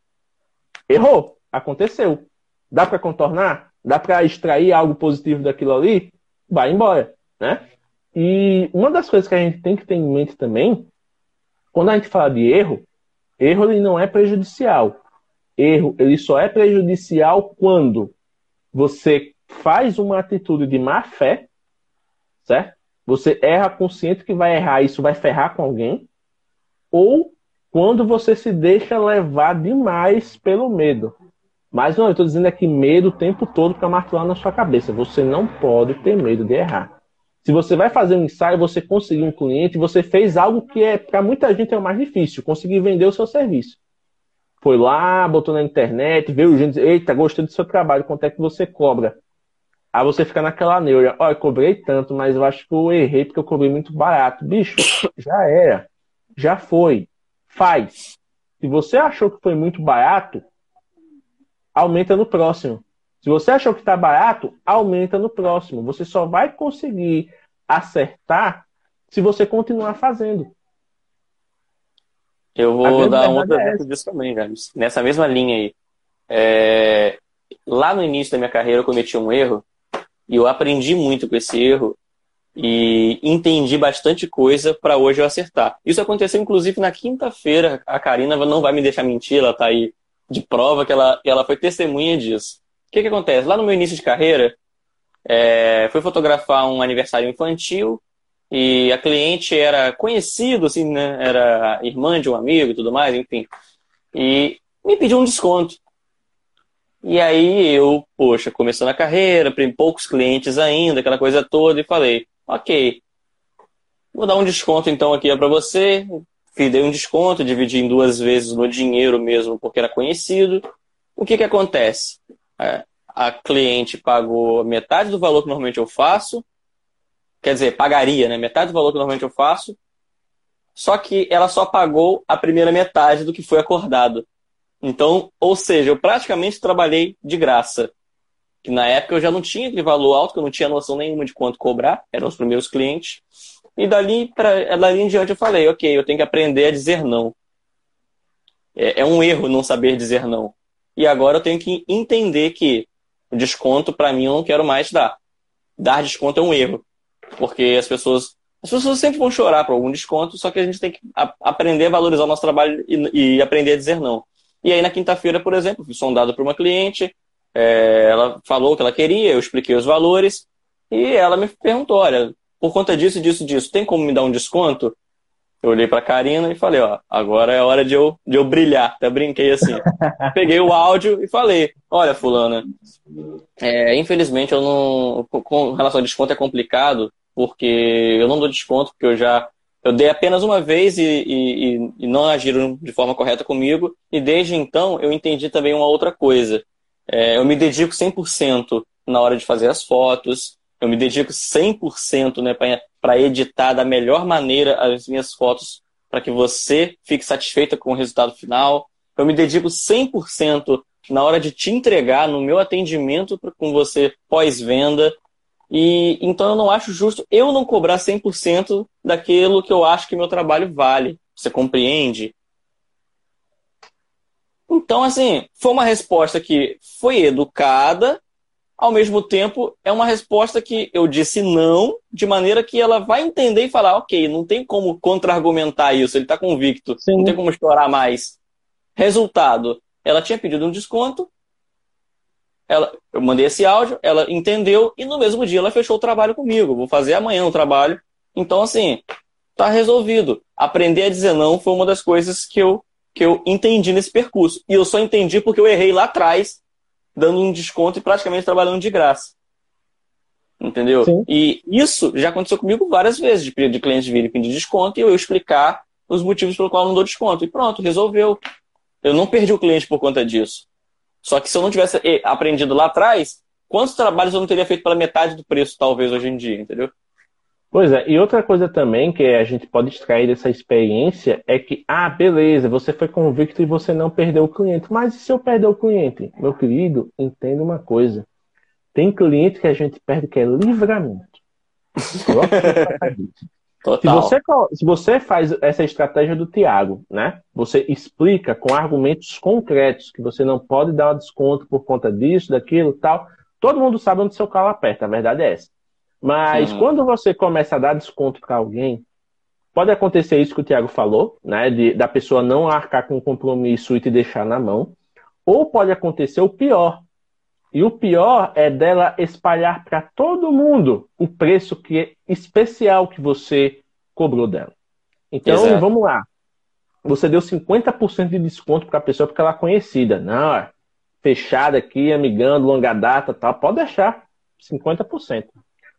Errou, aconteceu. Dá para contornar? Dá para extrair algo positivo daquilo ali? Vai embora, né? E uma das coisas que a gente tem que ter em mente também, quando a gente fala de erro, erro ele não é prejudicial. Erro ele só é prejudicial quando você faz uma atitude de má fé, certo? Você erra consciente que vai errar, isso vai ferrar com alguém, ou quando você se deixa levar demais pelo medo. Mas não, eu estou dizendo aqui medo o tempo todo para martelar na sua cabeça. Você não pode ter medo de errar. Se você vai fazer um ensaio, você conseguiu um cliente, você fez algo que é para muita gente é o mais difícil, conseguir vender o seu serviço. Foi lá, botou na internet, veio gente eita, gostei do seu trabalho, quanto é que você cobra? Aí você fica naquela neura, olha, cobrei tanto, mas eu acho que eu errei porque eu cobrei muito barato. Bicho, já era, já foi, faz. Se você achou que foi muito barato, aumenta no próximo. Se você achou que está barato, aumenta no próximo. Você só vai conseguir acertar se você continuar fazendo. Eu vou dar um outro é exemplo disso também, James. Nessa mesma linha aí. É... Lá no início da minha carreira eu cometi um erro e eu aprendi muito com esse erro e entendi bastante coisa para hoje eu acertar. Isso aconteceu inclusive na quinta-feira. A Karina não vai me deixar mentir, ela está aí de prova que ela, ela foi testemunha disso. O que, que acontece? Lá no meu início de carreira, é, fui fotografar um aniversário infantil e a cliente era conhecido, assim, né? Era irmã de um amigo e tudo mais, enfim. E me pediu um desconto. E aí eu, poxa, começando a carreira, poucos clientes ainda, aquela coisa toda, e falei, ok, vou dar um desconto então aqui para você, dei um desconto, dividi em duas vezes no dinheiro mesmo, porque era conhecido. O que, que acontece? É, a cliente pagou metade do valor que normalmente eu faço, quer dizer, pagaria, né? Metade do valor que normalmente eu faço, só que ela só pagou a primeira metade do que foi acordado. Então, ou seja, eu praticamente trabalhei de graça. Que na época eu já não tinha aquele valor alto, que eu não tinha noção nenhuma de quanto cobrar, eram os primeiros clientes. E dali, pra, dali em diante eu falei, ok, eu tenho que aprender a dizer não. É, é um erro não saber dizer não. E agora eu tenho que entender que o desconto, para mim, eu não quero mais dar. Dar desconto é um erro. Porque as pessoas. As pessoas sempre vão chorar por algum desconto, só que a gente tem que aprender a valorizar o nosso trabalho e, e aprender a dizer não. E aí, na quinta-feira, por exemplo, fui sondado por uma cliente, é, ela falou o que ela queria, eu expliquei os valores, e ela me perguntou: olha, por conta disso, disso, disso, tem como me dar um desconto? Eu olhei para a Karina e falei, ó, agora é hora de eu, de eu brilhar. Até brinquei assim. Peguei o áudio e falei, olha, fulana, é, infelizmente eu não... Com relação ao desconto é complicado, porque eu não dou desconto, porque eu já... Eu dei apenas uma vez e, e, e não agiram de forma correta comigo. E desde então eu entendi também uma outra coisa. É, eu me dedico 100% na hora de fazer as fotos, eu me dedico 100% né, para editar da melhor maneira as minhas fotos para que você fique satisfeita com o resultado final. Eu me dedico 100% na hora de te entregar no meu atendimento com você pós-venda. E então eu não acho justo eu não cobrar 100% daquilo que eu acho que meu trabalho vale. Você compreende? Então, assim, foi uma resposta que foi educada, ao mesmo tempo, é uma resposta que eu disse não, de maneira que ela vai entender e falar, ok, não tem como contra-argumentar isso, ele está convicto, Sim. não tem como chorar mais. Resultado, ela tinha pedido um desconto, ela, eu mandei esse áudio, ela entendeu e no mesmo dia ela fechou o trabalho comigo. Vou fazer amanhã o trabalho. Então, assim, tá resolvido. Aprender a dizer não foi uma das coisas que eu, que eu entendi nesse percurso. E eu só entendi porque eu errei lá atrás dando um desconto e praticamente trabalhando de graça. Entendeu? Sim. E isso já aconteceu comigo várias vezes, de, de clientes virem pedir desconto e eu explicar os motivos pelo qual eu não dou desconto. E pronto, resolveu. Eu não perdi o cliente por conta disso. Só que se eu não tivesse eh, aprendido lá atrás, quantos trabalhos eu não teria feito pela metade do preço, talvez, hoje em dia, entendeu? Pois é, e outra coisa também que a gente pode extrair dessa experiência é que, ah, beleza, você foi convicto e você não perdeu o cliente. Mas e se eu perder o cliente? Meu querido, entenda uma coisa. Tem cliente que a gente perde que é livramento. Se você, se você faz essa estratégia do Tiago, né? Você explica com argumentos concretos que você não pode dar um desconto por conta disso, daquilo, tal. Todo mundo sabe onde seu calo aperta, a verdade é essa. Mas uhum. quando você começa a dar desconto para alguém, pode acontecer isso que o Tiago falou, né? De, da pessoa não arcar com o compromisso e te deixar na mão. Ou pode acontecer o pior. E o pior é dela espalhar para todo mundo o preço que é especial que você cobrou dela. Então, Exato. vamos lá. Você deu 50% de desconto para a pessoa porque ela é conhecida. Não, é fechada aqui, amigando, longa data, tal. Pode deixar 50%.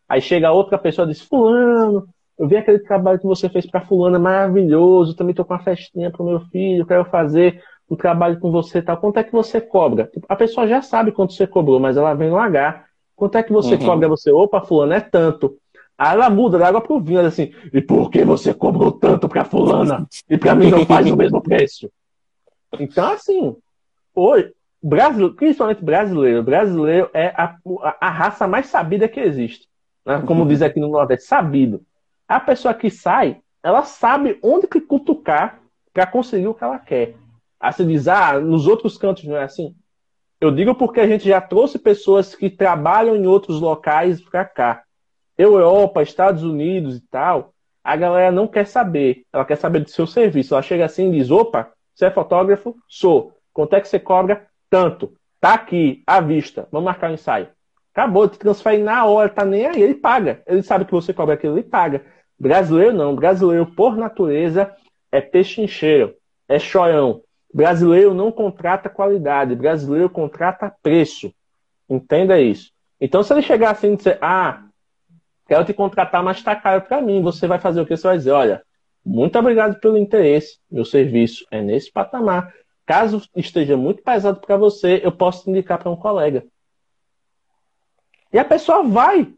Aí chega outra pessoa e diz: Fulano, eu vi aquele trabalho que você fez para Fulano, é maravilhoso. Também estou com uma festinha para o meu filho, quero fazer um trabalho com você tal. Quanto é que você cobra? A pessoa já sabe quanto você cobrou, mas ela vem H. Quanto é que você uhum. cobra? Você, opa, Fulano, é tanto. Aí ela muda da água pro vinho, assim, e por que você cobrou tanto pra fulana e pra mim não faz o mesmo preço? Então, assim, hoje, brasileiro, principalmente brasileiro, brasileiro é a, a, a raça mais sabida que existe né? como diz aqui no Nordeste, sabido. A pessoa que sai, ela sabe onde que cutucar para conseguir o que ela quer. Diz, ah, nos outros cantos não é assim? Eu digo porque a gente já trouxe pessoas que trabalham em outros locais para cá. Europa, Estados Unidos e tal, a galera não quer saber. Ela quer saber do seu serviço. Ela chega assim e diz: opa, você é fotógrafo? Sou. Quanto é que você cobra? Tanto. Tá aqui, à vista. Vamos marcar o um ensaio. Acabou, te transfere na hora, tá nem aí, ele paga. Ele sabe que você cobra aquilo, ele paga. Brasileiro não, brasileiro por natureza é pechincheiro, é choião. Brasileiro não contrata qualidade, brasileiro contrata preço. Entenda isso. Então, se ele chegar assim e dizer, ah, quero te contratar, mas tá caro para mim, você vai fazer o que? Você vai dizer, olha, muito obrigado pelo interesse, meu serviço é nesse patamar. Caso esteja muito pesado para você, eu posso te indicar para um colega. E a pessoa vai.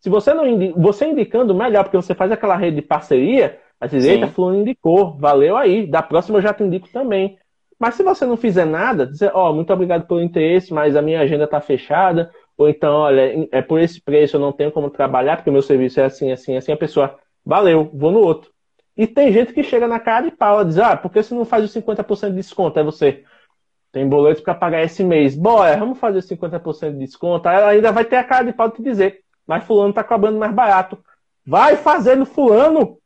Se você não indica, você indicando melhor, porque você faz aquela rede de parceria, a dizer, eita, fulano indicou, valeu aí, da próxima eu já te indico também. Mas se você não fizer nada, dizer, ó, oh, muito obrigado pelo interesse, mas a minha agenda está fechada, ou então, olha, é por esse preço eu não tenho como trabalhar, porque o meu serviço é assim, assim, assim, a pessoa, valeu, vou no outro. E tem gente que chega na cara e diz, ah, por que você não faz os 50% de desconto? Aí você, tem boleto para pagar esse mês. Bora, vamos fazer 50% de desconto. Aí ela ainda vai ter a cara de pau de te dizer, mas fulano tá cobrando mais barato. Vai fazer no fulano.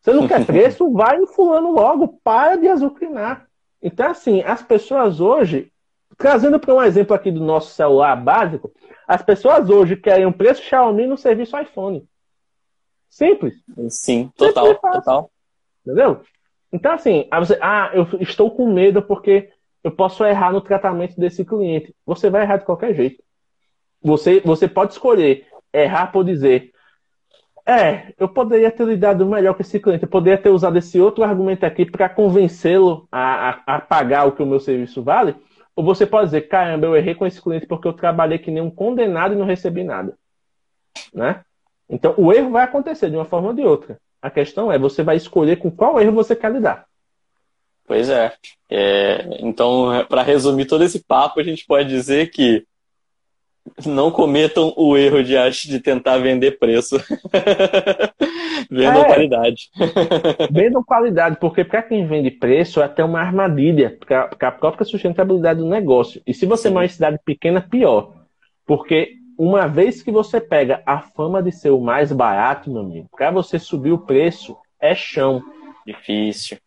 Você não quer preço? Vai no fulano logo. Para de azucrinar. Então, assim, as pessoas hoje, trazendo para um exemplo aqui do nosso celular básico, as pessoas hoje querem um preço Xiaomi no serviço iPhone. Simples. Sim, total, Simples total. Entendeu? Então, assim, você, ah, eu estou com medo porque eu posso errar no tratamento desse cliente. Você vai errar de qualquer jeito. Você, você pode escolher errar por dizer, é, eu poderia ter lidado melhor com esse cliente, eu poderia ter usado esse outro argumento aqui para convencê-lo a, a, a, pagar o que o meu serviço vale. Ou você pode dizer, caramba, eu errei com esse cliente porque eu trabalhei que nem um condenado e não recebi nada. Né? Então, o erro vai acontecer de uma forma ou de outra. A questão é, você vai escolher com qual erro você quer lidar. Pois é. é então, para resumir todo esse papo, a gente pode dizer que não cometam o erro de, de tentar vender preço. Vendam é, qualidade. Vendam qualidade, porque para quem vende preço é até uma armadilha para a própria sustentabilidade do negócio. E se você é uma cidade pequena, pior. Porque uma vez que você pega a fama de ser o mais barato, meu amigo, para você subir o preço é chão. Difícil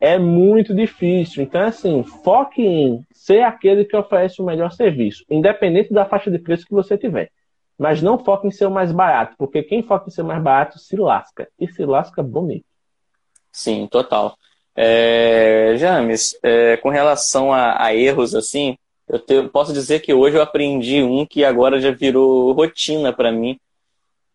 é muito difícil. Então, assim, foque em ser aquele que oferece o melhor serviço, independente da faixa de preço que você tiver. Mas não foque em ser o mais barato, porque quem foca em ser o mais barato se lasca. E se lasca bonito. Sim, total. É, James, é, com relação a, a, erros, assim, eu te, posso dizer que hoje eu aprendi um que agora já virou rotina para mim,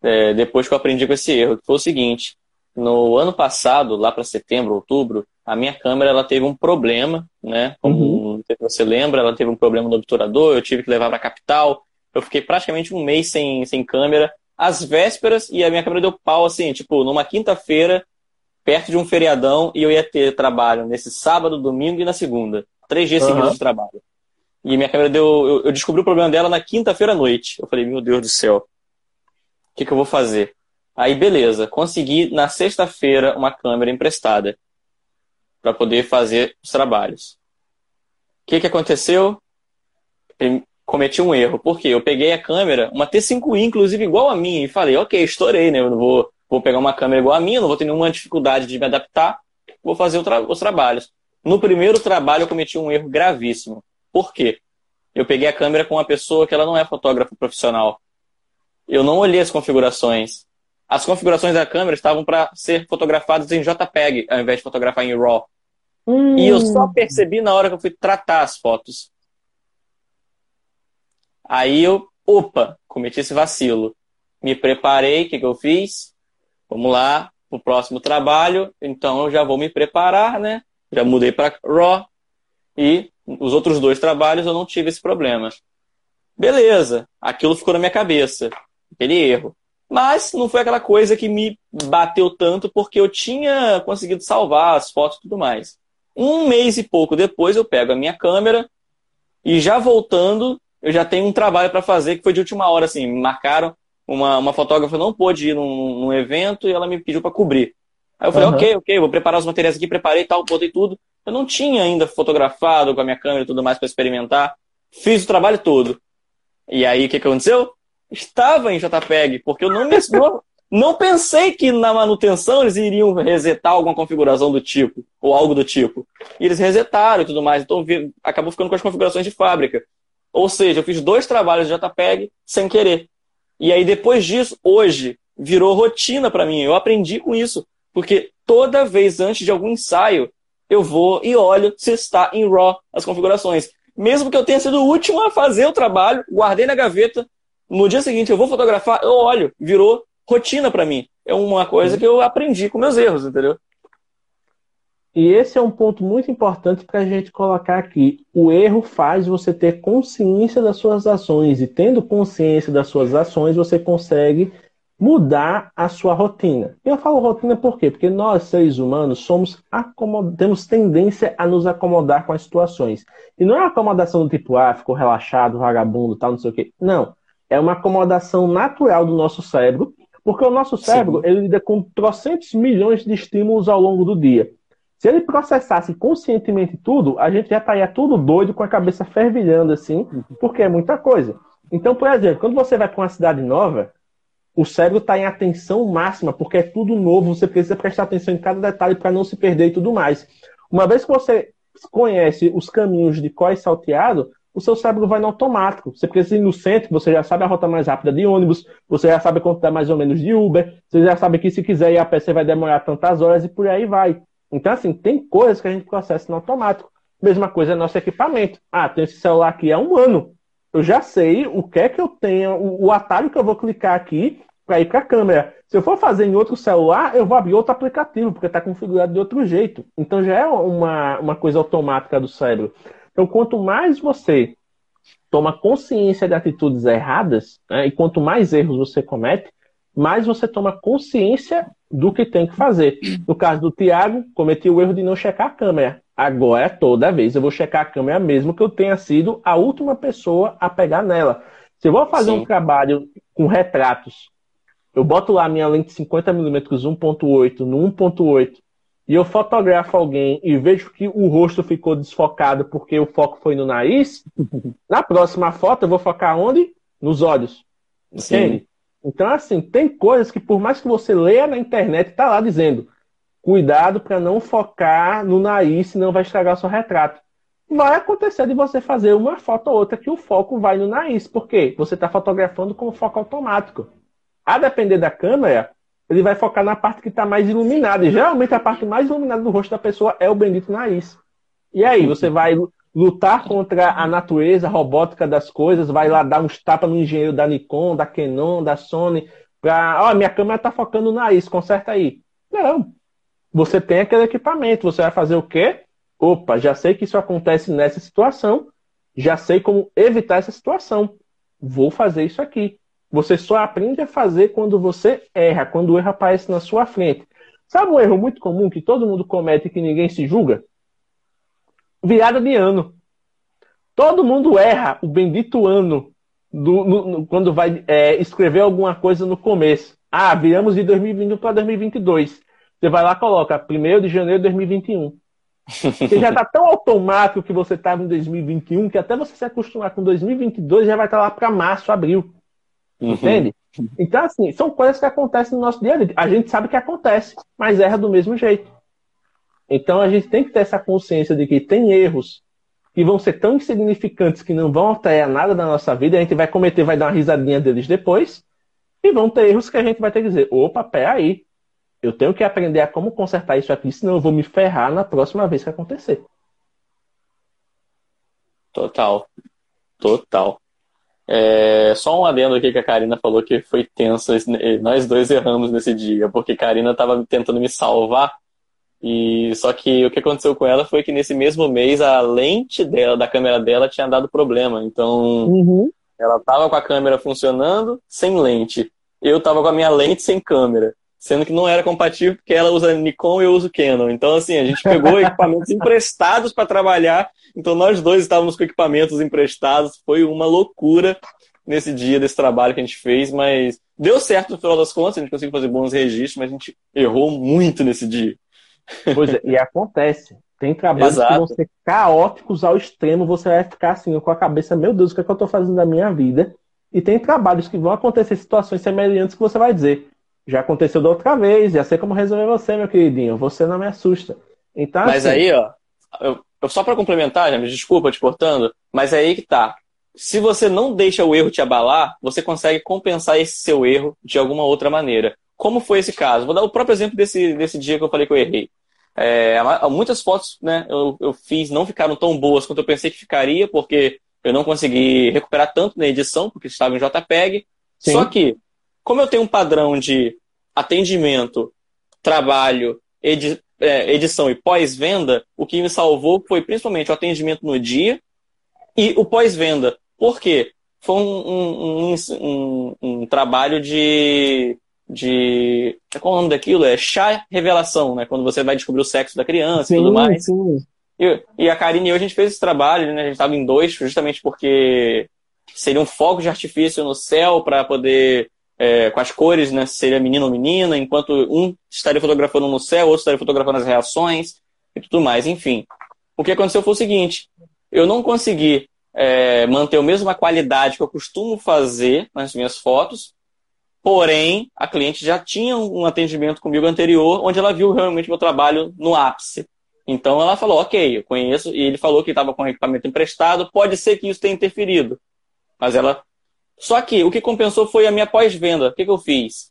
é, depois que eu aprendi com esse erro, que foi o seguinte: no ano passado, lá para setembro, outubro, a minha câmera ela teve um problema, né? Como uhum. você lembra, ela teve um problema no obturador, eu tive que levar para a capital. Eu fiquei praticamente um mês sem, sem câmera às vésperas e a minha câmera deu pau, assim, tipo, numa quinta-feira, perto de um feriadão, e eu ia ter trabalho nesse sábado, domingo e na segunda. Três dias uhum. seguidos de trabalho. E minha câmera deu. Eu, eu descobri o problema dela na quinta-feira à noite. Eu falei, meu Deus do céu, o que, que eu vou fazer? Aí, beleza, consegui na sexta-feira uma câmera emprestada para poder fazer os trabalhos. O que, que aconteceu? Eu cometi um erro. Por quê? Eu peguei a câmera, uma T5i, inclusive igual a minha, e falei, ok, estourei, né? Eu não vou, vou pegar uma câmera igual a minha, não vou ter nenhuma dificuldade de me adaptar, vou fazer tra os trabalhos. No primeiro trabalho, eu cometi um erro gravíssimo. Por quê? Eu peguei a câmera com uma pessoa que ela não é fotógrafa profissional. Eu não olhei as configurações. As configurações da câmera estavam para ser fotografadas em JPEG, ao invés de fotografar em RAW. Hum. E eu só percebi na hora que eu fui tratar as fotos. Aí eu, opa, cometi esse vacilo. Me preparei, o que, que eu fiz? Vamos lá, o próximo trabalho. Então eu já vou me preparar, né? Já mudei para RAW. E os outros dois trabalhos eu não tive esse problema. Beleza, aquilo ficou na minha cabeça, aquele erro. Mas não foi aquela coisa que me bateu tanto porque eu tinha conseguido salvar as fotos e tudo mais. Um mês e pouco depois eu pego a minha câmera e já voltando, eu já tenho um trabalho para fazer que foi de última hora, assim, me marcaram, uma, uma fotógrafa não pôde ir num, num evento e ela me pediu para cobrir. Aí eu falei, uhum. ok, ok, vou preparar os materiais aqui, preparei tal, botei tudo. Eu não tinha ainda fotografado com a minha câmera e tudo mais para experimentar. Fiz o trabalho todo. E aí o que, que aconteceu? Estava em JPEG, porque eu não, me, não, não pensei que na manutenção eles iriam resetar alguma configuração do tipo, ou algo do tipo. E eles resetaram e tudo mais, então acabou ficando com as configurações de fábrica. Ou seja, eu fiz dois trabalhos de JPEG sem querer. E aí depois disso, hoje, virou rotina para mim. Eu aprendi com isso, porque toda vez antes de algum ensaio, eu vou e olho se está em RAW as configurações. Mesmo que eu tenha sido o último a fazer o trabalho, guardei na gaveta, no dia seguinte eu vou fotografar, eu olho, virou rotina para mim. É uma coisa que eu aprendi com meus erros, entendeu? E esse é um ponto muito importante para a gente colocar aqui. O erro faz você ter consciência das suas ações, e tendo consciência das suas ações, você consegue mudar a sua rotina. Eu falo rotina por quê? Porque nós, seres humanos, somos temos tendência a nos acomodar com as situações. E não é acomodação do tipo, ah, ficou relaxado, vagabundo, tal, não sei o quê. Não. É uma acomodação natural do nosso cérebro porque o nosso cérebro Sim. ele lida com trocentos milhões de estímulos ao longo do dia. Se ele processasse conscientemente tudo, a gente já estaria tudo doido com a cabeça fervilhando assim, uhum. porque é muita coisa. Então, por exemplo, quando você vai para uma cidade nova, o cérebro está em atenção máxima, porque é tudo novo, você precisa prestar atenção em cada detalhe para não se perder e tudo mais. Uma vez que você conhece os caminhos de e salteado, o seu cérebro vai no automático. Você precisa ir no centro, você já sabe a rota mais rápida de ônibus, você já sabe quanto dá mais ou menos de Uber, você já sabe que se quiser ir a pé você vai demorar tantas horas e por aí vai. Então, assim, tem coisas que a gente processa no automático. Mesma coisa é nosso equipamento. Ah, tem esse celular aqui há um ano. Eu já sei o que é que eu tenho, o, o atalho que eu vou clicar aqui para ir para a câmera. Se eu for fazer em outro celular, eu vou abrir outro aplicativo, porque está configurado de outro jeito. Então já é uma, uma coisa automática do cérebro. Então, quanto mais você toma consciência de atitudes erradas, né, e quanto mais erros você comete, mais você toma consciência do que tem que fazer. No caso do Tiago, cometi o erro de não checar a câmera. Agora, toda vez, eu vou checar a câmera, mesmo que eu tenha sido a última pessoa a pegar nela. Se eu vou fazer Sim. um trabalho com retratos, eu boto lá minha lente 50mm 1.8 no 1.8 e eu fotografo alguém e vejo que o rosto ficou desfocado porque o foco foi no nariz, na próxima foto eu vou focar onde? Nos olhos. Entende? Então, assim, tem coisas que por mais que você leia na internet, tá lá dizendo cuidado para não focar no nariz, senão vai estragar o seu retrato. Vai acontecer de você fazer uma foto ou outra que o foco vai no nariz. Por quê? Você está fotografando com foco automático. A depender da câmera, ele vai focar na parte que está mais iluminada. E geralmente a parte mais iluminada do rosto da pessoa é o bendito nariz. E aí, você vai lutar contra a natureza robótica das coisas, vai lá dar uns tapas no engenheiro da Nikon, da Canon, da Sony, para, ó, oh, minha câmera está focando no nariz, conserta aí. Não. Você tem aquele equipamento, você vai fazer o quê? Opa, já sei que isso acontece nessa situação, já sei como evitar essa situação. Vou fazer isso aqui. Você só aprende a fazer quando você erra, quando o erro aparece na sua frente. Sabe um erro muito comum que todo mundo comete e que ninguém se julga? Virada de ano. Todo mundo erra o bendito ano do, no, no, quando vai é, escrever alguma coisa no começo. Ah, viramos de 2021 para 2022. Você vai lá e coloca 1 de janeiro de 2021. Porque já está tão automático que você estava em 2021 que até você se acostumar com 2022 já vai estar tá lá para março, abril. Uhum. Entende? Então, assim, são coisas que acontecem no nosso dia a dia. A gente sabe que acontece, mas erra do mesmo jeito. Então, a gente tem que ter essa consciência de que tem erros que vão ser tão insignificantes que não vão alterar nada na nossa vida. A gente vai cometer, vai dar uma risadinha deles depois. E vão ter erros que a gente vai ter que dizer: opa, pé aí. Eu tenho que aprender a como consertar isso aqui, senão eu vou me ferrar na próxima vez que acontecer. Total. Total. É, só um adendo aqui que a Karina falou que foi tenso. Nós dois erramos nesse dia, porque a Karina estava tentando me salvar. E só que o que aconteceu com ela foi que nesse mesmo mês a lente dela, da câmera dela, tinha dado problema. Então uhum. ela estava com a câmera funcionando sem lente. Eu estava com a minha lente sem câmera sendo que não era compatível porque ela usa Nikon e eu uso Canon. Então, assim, a gente pegou equipamentos emprestados para trabalhar, então nós dois estávamos com equipamentos emprestados, foi uma loucura nesse dia desse trabalho que a gente fez, mas deu certo no final das contas, a gente conseguiu fazer bons registros, mas a gente errou muito nesse dia. Pois é, e acontece. Tem trabalhos Exato. que vão ser caóticos ao extremo, você vai ficar assim com a cabeça, meu Deus, o que, é que eu estou fazendo da minha vida? E tem trabalhos que vão acontecer situações semelhantes que você vai dizer, já aconteceu da outra vez, já sei como resolver você, meu queridinho. Você não me assusta. Então, mas assim... aí, ó, eu, eu só para complementar, já me desculpa te cortando, mas é aí que tá. Se você não deixa o erro te abalar, você consegue compensar esse seu erro de alguma outra maneira. Como foi esse caso? Vou dar o próprio exemplo desse, desse dia que eu falei que eu errei. É, muitas fotos né, eu, eu fiz não ficaram tão boas quanto eu pensei que ficaria, porque eu não consegui recuperar tanto na edição, porque estava em JPEG. Sim. Só que como eu tenho um padrão de atendimento, trabalho, edi é, edição e pós-venda, o que me salvou foi principalmente o atendimento no dia e o pós-venda. Por quê? Foi um, um, um, um, trabalho de, de. Qual é o nome daquilo? É chá revelação, né? Quando você vai descobrir o sexo da criança sim, e tudo mais. Sim. E, e a Karine e eu, a gente fez esse trabalho, né? A gente estava em dois, justamente porque seria um foco de artifício no céu para poder é, com as cores, né, se seria menino ou menina, enquanto um estaria fotografando no céu, outro estaria fotografando as reações e tudo mais. Enfim, o que aconteceu foi o seguinte: eu não consegui é, manter a mesma qualidade que eu costumo fazer nas minhas fotos, porém a cliente já tinha um atendimento comigo anterior, onde ela viu realmente meu trabalho no ápice. Então ela falou, ok, eu conheço, e ele falou que estava com equipamento emprestado, pode ser que isso tenha interferido. Mas ela só que o que compensou foi a minha pós-venda. O que, que eu fiz?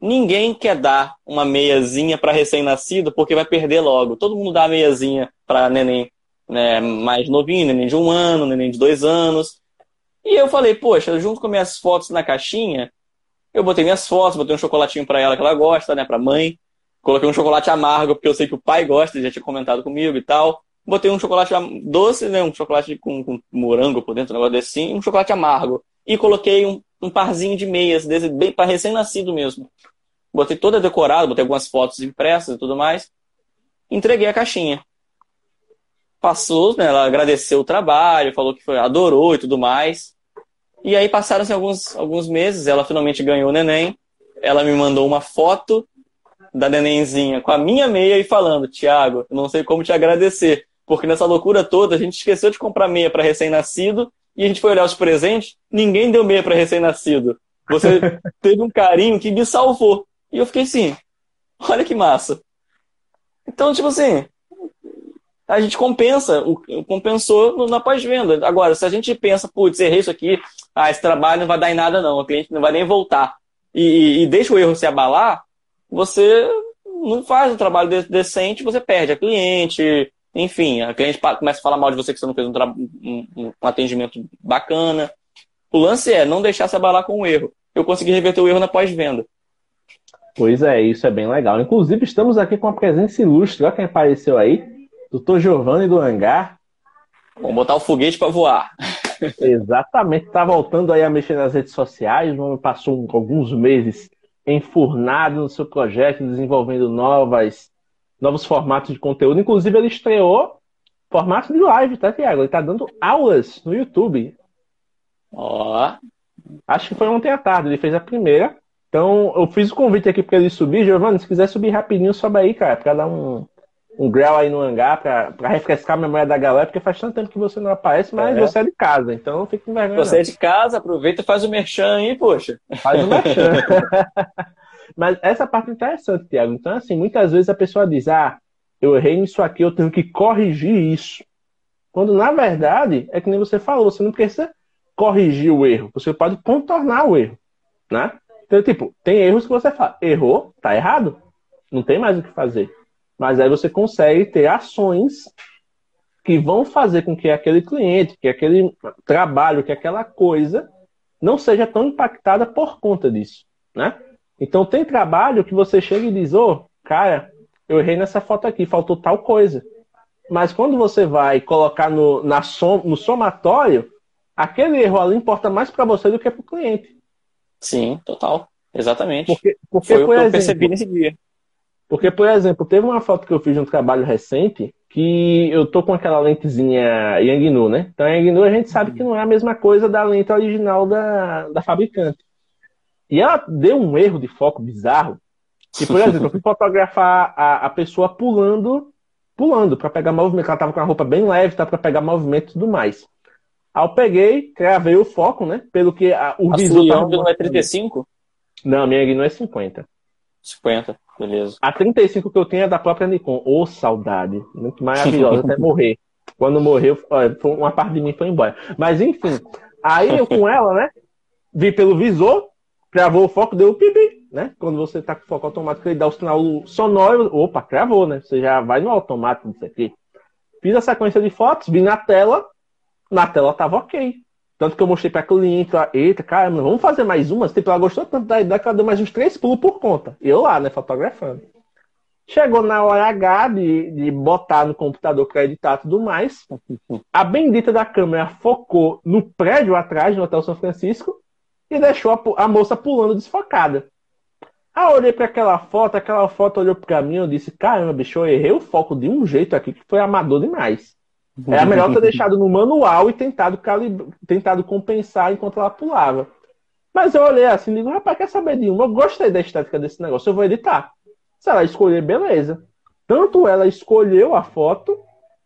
Ninguém quer dar uma meiazinha para recém-nascido porque vai perder logo. Todo mundo dá a meiazinha para neném né, mais novinho, neném de um ano, neném de dois anos. E eu falei, poxa, junto com minhas fotos na caixinha, eu botei minhas fotos, botei um chocolatinho para ela que ela gosta, né, para mãe. Coloquei um chocolate amargo porque eu sei que o pai gosta, ele já tinha comentado comigo e tal. Botei um chocolate doce, né, um chocolate com, com morango por dentro, um negócio desse, e um chocolate amargo e coloquei um, um parzinho de meias, bem para recém-nascido mesmo. Botei toda decorada, botei algumas fotos impressas e tudo mais. Entreguei a caixinha. Passou, né, ela agradeceu o trabalho, falou que foi, adorou e tudo mais. E aí passaram-se alguns, alguns meses, ela finalmente ganhou o neném. Ela me mandou uma foto da nenenzinha com a minha meia e falando: Tiago, não sei como te agradecer, porque nessa loucura toda a gente esqueceu de comprar meia para recém-nascido e a gente foi olhar os presentes, ninguém deu meia para recém-nascido. Você teve um carinho que me salvou. E eu fiquei assim, olha que massa. Então, tipo assim, a gente compensa, compensou na pós-venda. Agora, se a gente pensa, putz, errei isso aqui, ah, esse trabalho não vai dar em nada não, o cliente não vai nem voltar, e, e deixa o erro se abalar, você não faz um trabalho decente, você perde a cliente, enfim, a cliente começa a falar mal de você que você não fez um, um, um atendimento bacana. O lance é não deixar se abalar com o erro. Eu consegui reverter o erro na pós-venda. Pois é, isso é bem legal. Inclusive, estamos aqui com a presença ilustre. Olha quem apareceu aí. Doutor Giovanni do Hangar. Vamos botar o foguete para voar. Exatamente, tá voltando aí a mexer nas redes sociais, o homem passou alguns meses enfurnado no seu projeto, desenvolvendo novas, novos formatos de conteúdo. Inclusive, ele estreou formato de live, tá, Tiago? Ele tá dando aulas no YouTube. Ó. Acho que foi ontem à tarde, ele fez a primeira. Então, eu fiz o convite aqui para ele subir. Giovanni, se quiser subir rapidinho, sobe aí, cara, para dar um, um grau aí no hangar, para refrescar a memória da galera, porque faz tanto tempo que você não aparece, mas é. você é de casa, então não fica com vergonha. Você não. é de casa, aproveita e faz o merchan aí, poxa. Faz o merchan. mas essa parte é interessante, Tiago. Então, assim, muitas vezes a pessoa diz, ah, eu errei nisso aqui, eu tenho que corrigir isso. Quando, na verdade, é que nem você falou, você não precisa corrigir o erro, você pode contornar o erro, né? Então, tipo, tem erros que você fala, errou, tá errado, não tem mais o que fazer. Mas aí você consegue ter ações que vão fazer com que aquele cliente, que aquele trabalho, que aquela coisa não seja tão impactada por conta disso, né? Então tem trabalho que você chega e diz, ô, oh, cara, eu errei nessa foto aqui, faltou tal coisa. Mas quando você vai colocar no, na som, no somatório, aquele erro ali importa mais para você do que para o cliente. Sim, total. Exatamente. Porque, porque Foi o que exemplo, eu percebi nesse dia. Porque, por exemplo, teve uma foto que eu fiz de um trabalho recente que eu tô com aquela lentezinha Yangnu, né? Então, a Yangnu a gente sabe que não é a mesma coisa da lente original da, da fabricante. E ela deu um erro de foco bizarro. Que, por exemplo, eu fui fotografar a, a pessoa pulando, pulando, para pegar movimento. Ela tava com a roupa bem leve, tá para pegar movimento e tudo mais. Aí eu peguei, gravei o foco, né? Pelo que a, o a visor. Sua não é 35? Não, a minha não é 50. 50, beleza. A 35 que eu tenho é da própria Nikon. Ô, oh, saudade. Muito maravilhosa, até morrer. Quando morreu, uma parte de mim foi embora. Mas enfim, aí eu com ela, né? Vi pelo visor, gravou o foco, deu o pipi, né? Quando você tá com foco automático, ele dá o sinal sonoro. Opa, cravou, né? Você já vai no automático disso aqui. Fiz a sequência de fotos, vi na tela, na tela tava ok. Tanto que eu mostrei pra cliente, lá, eita, caramba, vamos fazer mais umas? Tipo, ela gostou tanto da ideia que ela deu mais uns três pulos por conta. Eu lá, né, fotografando. Chegou na hora H de, de botar no computador para editar tudo mais. A bendita da câmera focou no prédio atrás, no Hotel São Francisco, e deixou a, a moça pulando desfocada. Eu olhei para aquela foto, aquela foto olhou para mim e disse: Caramba, bicho, eu errei o foco de um jeito aqui que foi amador demais. Era melhor ter deixado no manual e tentado, calib... tentado compensar enquanto ela pulava. Mas eu olhei assim e digo, rapaz, quer saber de uma? Eu gostei da estética desse negócio, eu vou editar. Se ela escolher, beleza. Tanto ela escolheu a foto,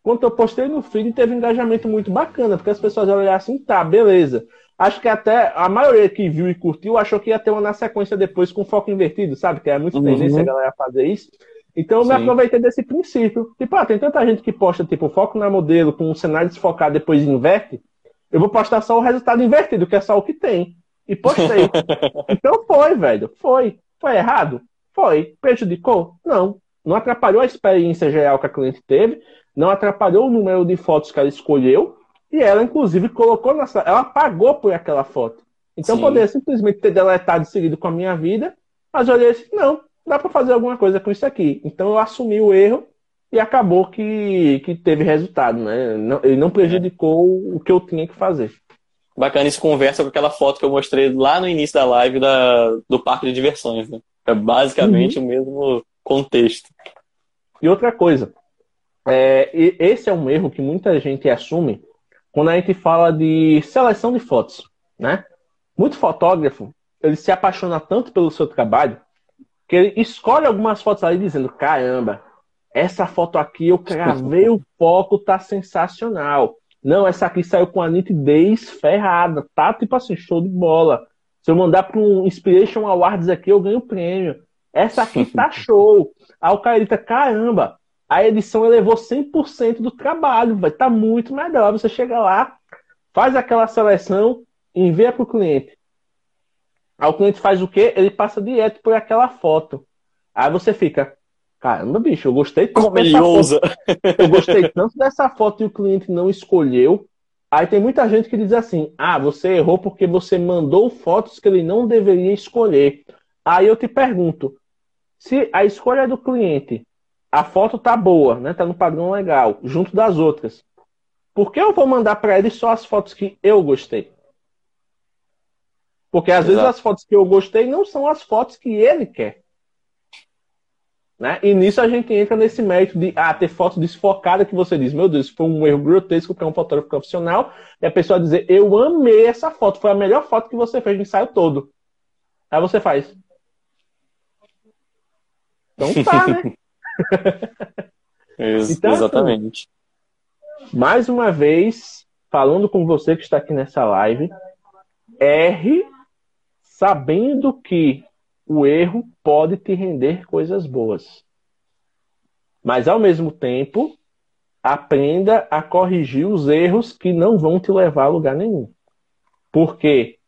quanto eu postei no feed e teve um engajamento muito bacana, porque as pessoas olharam assim, tá, beleza. Acho que até a maioria que viu e curtiu achou que ia ter uma na sequência depois com foco invertido, sabe? Que é muito uhum. tendência a galera fazer isso. Então eu Sim. me aproveitei desse princípio. Tipo, ah, tem tanta gente que posta, tipo, foco na modelo com um cenário desfocado depois inverte. Eu vou postar só o resultado invertido, que é só o que tem. E postei. então foi, velho. Foi. Foi errado? Foi. Prejudicou? Não. Não atrapalhou a experiência geral que a cliente teve. Não atrapalhou o número de fotos que ela escolheu. E ela, inclusive, colocou nessa. Ela pagou por aquela foto. Então Sim. poderia simplesmente ter deletado seguido com a minha vida. Mas eu olhei assim, não, dá para fazer alguma coisa com isso aqui. Então eu assumi o erro e acabou que, que teve resultado, né? Não, ele não prejudicou o que eu tinha que fazer. Bacana isso conversa com aquela foto que eu mostrei lá no início da live da, do parque de diversões, né? É basicamente uhum. o mesmo contexto. E outra coisa, é, esse é um erro que muita gente assume quando a gente fala de seleção de fotos, né? Muito fotógrafo, ele se apaixona tanto pelo seu trabalho que ele escolhe algumas fotos ali dizendo: caramba, essa foto aqui eu cravei o foco, tá sensacional. Não, essa aqui saiu com a nitidez ferrada, tá tipo assim, show de bola. Se eu mandar para um Inspiration Awards aqui, eu ganho prêmio. Essa aqui tá show. Aí o cara grita, caramba, a edição elevou 100% do trabalho, vai tá muito melhor. Você chega lá, faz aquela seleção, envia para o cliente. Aí o cliente faz o quê? Ele passa direto por aquela foto. Aí você fica, caramba, bicho, eu gostei tanto Como ele ousa. Eu gostei tanto dessa foto e o cliente não escolheu. Aí tem muita gente que diz assim: ah, você errou porque você mandou fotos que ele não deveria escolher. Aí eu te pergunto: se a escolha do cliente, a foto tá boa, né? Tá no padrão legal, junto das outras. por que eu vou mandar para ele só as fotos que eu gostei? Porque às Exato. vezes as fotos que eu gostei não são as fotos que ele quer. Né? E nisso a gente entra nesse mérito de ah, ter foto desfocada que você diz, meu Deus, foi um erro grotesco para um fotógrafo profissional, e a pessoa dizer, eu amei essa foto, foi a melhor foto que você fez no ensaio todo. Aí você faz. Então tá, né? Então, assim, exatamente. mais uma vez, falando com você que está aqui nessa live, erre sabendo que o erro pode te render coisas boas. Mas, ao mesmo tempo, aprenda a corrigir os erros que não vão te levar a lugar nenhum. Porque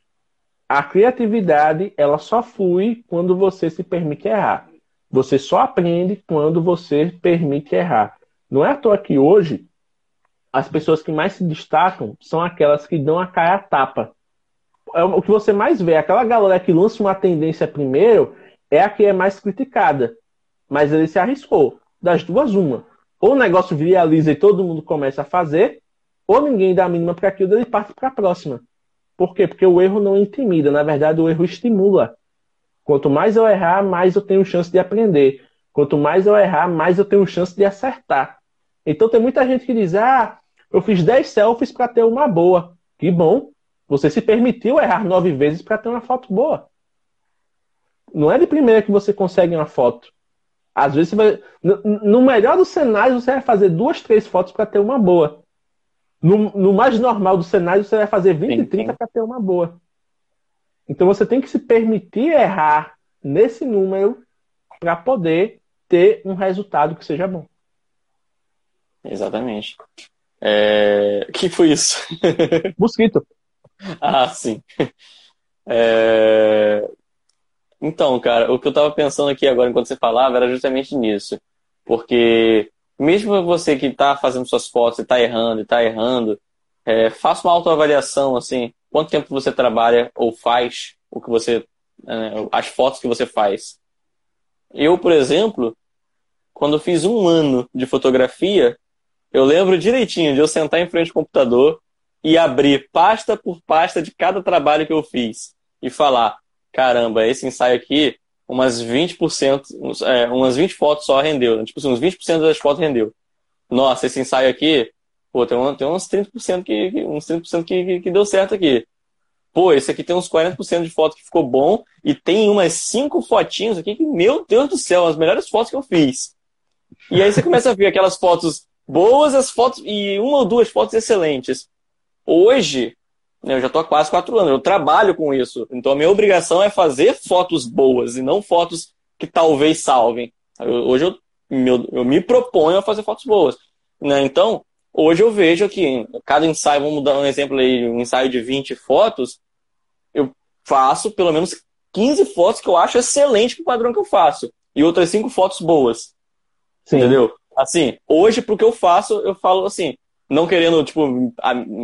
a criatividade, ela só flui quando você se permite errar. Você só aprende quando você permite errar. Não é à toa que hoje as pessoas que mais se destacam são aquelas que dão a cara a tapa é o que você mais vê. Aquela galera que lança uma tendência primeiro é a que é mais criticada. Mas ele se arriscou. Das duas, uma. Ou o negócio viraliza e todo mundo começa a fazer, ou ninguém dá a mínima para aquilo, ele parte para a próxima. Por quê? Porque o erro não intimida. Na verdade, o erro estimula. Quanto mais eu errar, mais eu tenho chance de aprender. Quanto mais eu errar, mais eu tenho chance de acertar. Então tem muita gente que diz: ah, eu fiz 10 selfies para ter uma boa. Que bom. Você se permitiu errar nove vezes para ter uma foto boa. Não é de primeira que você consegue uma foto. Às vezes, vai... no melhor dos cenários, você vai fazer duas, três fotos para ter uma boa. No, no, mais normal dos cenários, você vai fazer 20 e 30 para ter uma boa. Então você tem que se permitir errar nesse número para poder ter um resultado que seja bom. Exatamente. É... que foi isso? Mosquito. Ah, sim. É... Então, cara, o que eu tava pensando aqui agora enquanto você falava era justamente nisso. Porque mesmo você que tá fazendo suas fotos e tá errando e tá errando, é, faça uma autoavaliação, assim, quanto tempo você trabalha ou faz o que você. É, as fotos que você faz. Eu, por exemplo, quando fiz um ano de fotografia, eu lembro direitinho de eu sentar em frente ao computador e abrir pasta por pasta de cada trabalho que eu fiz e falar: caramba, esse ensaio aqui, umas 20%, é, umas 20 fotos só rendeu. Né? Tipo assim, uns 20% das fotos rendeu. Nossa, esse ensaio aqui, pô, tem, um, tem uns 30% que, uns 30% que, que, que deu certo aqui. Pô, esse aqui tem uns 40% de foto que ficou bom e tem umas 5 fotinhos aqui que, meu Deus do céu, as melhores fotos que eu fiz. E aí você começa a ver aquelas fotos boas, as fotos e uma ou duas fotos excelentes. Hoje, né, eu já estou há quase quatro anos, eu trabalho com isso. Então a minha obrigação é fazer fotos boas e não fotos que talvez salvem. Eu, hoje eu, meu, eu me proponho a fazer fotos boas. Né? Então, hoje eu vejo que cada ensaio, vamos dar um exemplo aí, um ensaio de 20 fotos, eu faço pelo menos 15 fotos que eu acho excelente para o padrão que eu faço. E outras 5 fotos boas. Sim. Entendeu? Assim, hoje, pro que eu faço, eu falo assim, não querendo, tipo,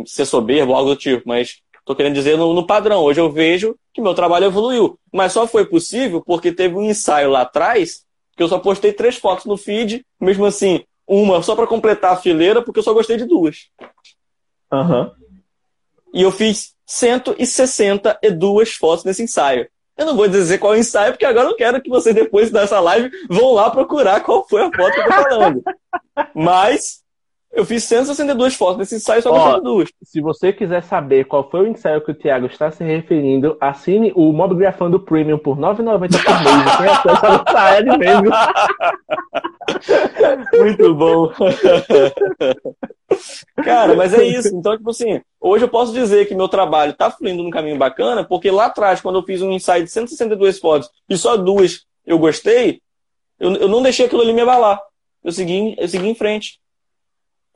ser soberbo ou algo do tipo, mas tô querendo dizer no, no, padrão. Hoje eu vejo que meu trabalho evoluiu. Mas só foi possível porque teve um ensaio lá atrás que eu só postei três fotos no feed, mesmo assim, uma só para completar a fileira, porque eu só gostei de duas. Uhum. E eu fiz 162 fotos nesse ensaio. Eu não vou dizer qual é o ensaio, porque agora eu quero que vocês, depois dessa live, vão lá procurar qual foi a foto que eu tô falando. Mas eu fiz 162 fotos nesse ensaio, só gostei de duas. Se você quiser saber qual foi o ensaio que o Thiago está se referindo, assine o Mob Grafando Premium por R$ 9,90 por mês. Tem acesso a essa de mesmo. Muito bom. Cara, mas é isso. Então, tipo assim, hoje eu posso dizer que meu trabalho está fluindo num caminho bacana, porque lá atrás, quando eu fiz um ensaio de 162 fotos e só duas eu gostei, eu, eu não deixei aquilo ali me abalar. Eu segui, eu segui em frente.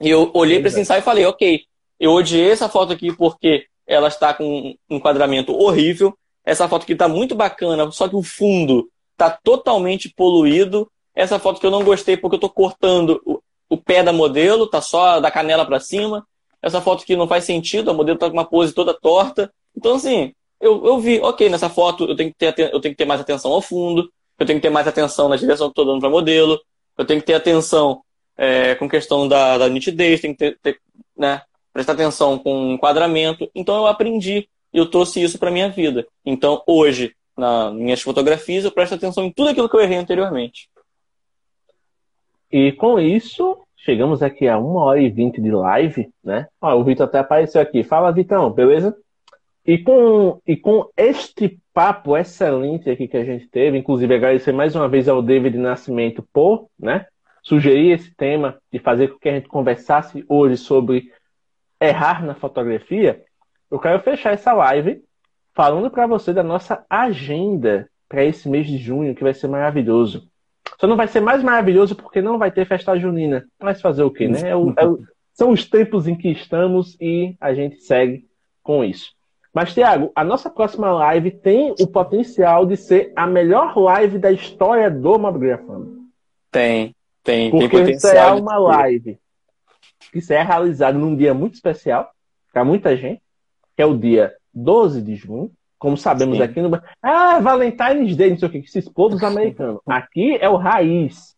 E eu olhei para esse ensaio e falei, ok, eu odiei essa foto aqui porque ela está com um enquadramento horrível. Essa foto aqui está muito bacana, só que o fundo está totalmente poluído. Essa foto que eu não gostei porque eu estou cortando o, o, pé da modelo, tá só da canela para cima. Essa foto que não faz sentido, a modelo está com uma pose toda torta. Então, assim, eu, eu vi, ok, nessa foto eu tenho, que ter, eu tenho que ter mais atenção ao fundo, eu tenho que ter mais atenção na direção que estou dando para modelo, eu tenho que ter atenção é, com questão da, da, nitidez, tem que ter, ter, né? prestar atenção com enquadramento. Então eu aprendi e eu trouxe isso para minha vida. Então hoje, nas minhas fotografias, eu presto atenção em tudo aquilo que eu errei anteriormente. E com isso, chegamos aqui a uma hora e vinte de live, né? Ó, o Vitor até apareceu aqui. Fala, Vitão, beleza? E com, e com este papo excelente aqui que a gente teve, inclusive agradecer mais uma vez ao David Nascimento por né, sugerir esse tema de fazer com que a gente conversasse hoje sobre errar na fotografia, eu quero fechar essa live falando para você da nossa agenda para esse mês de junho, que vai ser maravilhoso. Só não vai ser mais maravilhoso porque não vai ter festa junina. Mas fazer o quê, né? É o, é o, são os tempos em que estamos e a gente segue com isso. Mas, Tiago, a nossa próxima live tem o potencial de ser a melhor live da história do Mobgrafando. Tem, tem, Porque tem potencial. será uma live que será realizada num dia muito especial para muita gente, que é o dia 12 de junho. Como sabemos Sim. aqui no. Ah, Valentine's Day, não sei o que, esses povos americanos. Aqui é o raiz.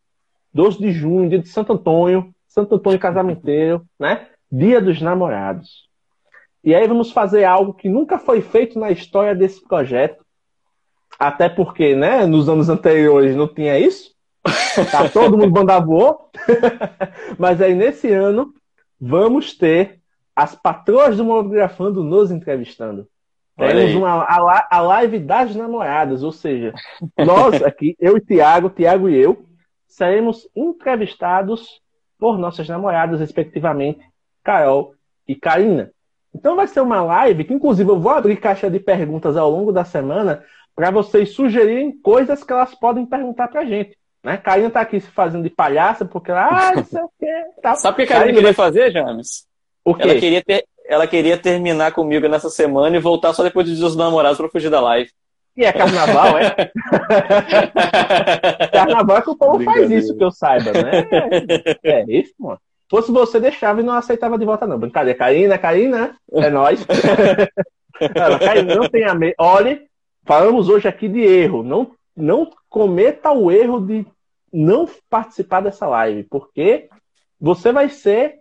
12 de junho, dia de Santo Antônio, Santo Antônio Casamenteiro, né? Dia dos Namorados. E aí vamos fazer algo que nunca foi feito na história desse projeto. Até porque, né, nos anos anteriores não tinha isso. Tá todo mundo mandavoou. Mas aí nesse ano vamos ter as patroas do Monografando nos entrevistando. Temos uma, a, a live das namoradas, ou seja, nós aqui, eu e Tiago, Tiago e eu, seremos entrevistados por nossas namoradas, respectivamente, Carol e Karina. Então vai ser uma live que, inclusive, eu vou abrir caixa de perguntas ao longo da semana para vocês sugerirem coisas que elas podem perguntar para a gente. Né? Karina está aqui se fazendo de palhaça porque ela, ah, não sei o quê. Tá. Sabe o que a Karina queria fazer, James? O quê? Ela queria, ter, ela queria terminar comigo nessa semana e voltar só depois dos dias dos namorados para fugir da live. E é carnaval, é? carnaval é que o povo faz isso, que eu saiba, né? É, é isso, mano fosse você, deixava e não aceitava de volta, não. Brincadeira, Karina, Karina, é nós. Karina, não tenha medo. Olhe, falamos hoje aqui de erro. Não, não cometa o erro de não participar dessa live, porque você vai ser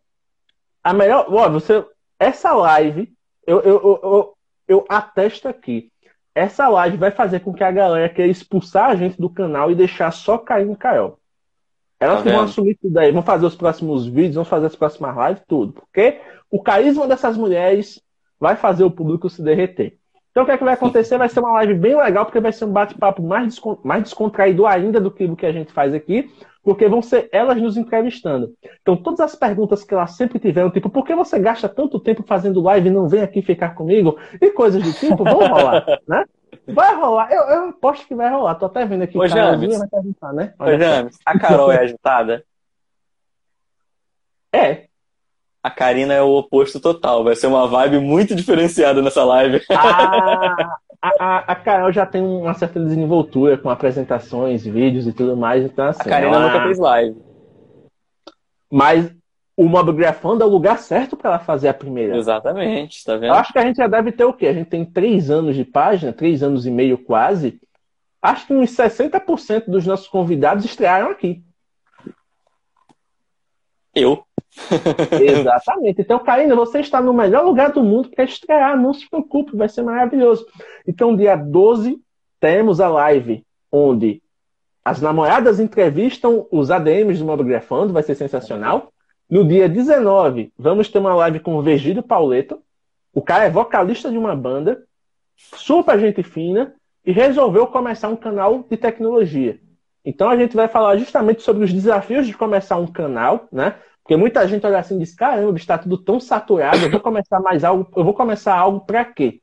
a melhor. Ó, você, essa live, eu, eu, eu, eu, atesto aqui. Essa live vai fazer com que a galera queira expulsar a gente do canal e deixar só cair no Carol. Elas tá que vão assumir tudo aí, vão fazer os próximos vídeos, vão fazer as próximas lives, tudo. Porque o carisma dessas mulheres vai fazer o público se derreter. Então o que é que vai acontecer? Vai ser uma live bem legal, porque vai ser um bate-papo mais, mais descontraído ainda do que o que a gente faz aqui, porque vão ser elas nos entrevistando. Então todas as perguntas que elas sempre tiveram, tipo, por que você gasta tanto tempo fazendo live e não vem aqui ficar comigo? E coisas do tipo, vão rolar, né? Vai rolar, eu, eu aposto que vai rolar. Tô até vendo aqui. Ô, James, vai perguntar, né? Ô, James, a Carol é agitada? É. A Karina é o oposto total. Vai ser uma vibe muito diferenciada nessa live. Ah, a, a, a Carol já tem uma certa desenvoltura com apresentações, vídeos e tudo mais. Então, assim, a Karina ela... nunca fez live. Mas o Mobgrafando é o lugar certo para ela fazer a primeira. Exatamente, tá vendo? Eu acho que a gente já deve ter o quê? A gente tem três anos de página, três anos e meio quase. Acho que uns 60% dos nossos convidados estrearam aqui. Eu. Exatamente. Então, Karina, você está no melhor lugar do mundo para estrear. Não se preocupe, vai ser maravilhoso. Então, dia 12, temos a live onde as namoradas entrevistam os ADMs do Mobgrafando, vai ser sensacional. No dia 19, vamos ter uma live com o Virgílio Pauleto. O cara é vocalista de uma banda, super gente fina, e resolveu começar um canal de tecnologia. Então a gente vai falar justamente sobre os desafios de começar um canal, né? Porque muita gente olha assim e diz: caramba, está tudo tão saturado, eu vou começar mais algo, eu vou começar algo para quê?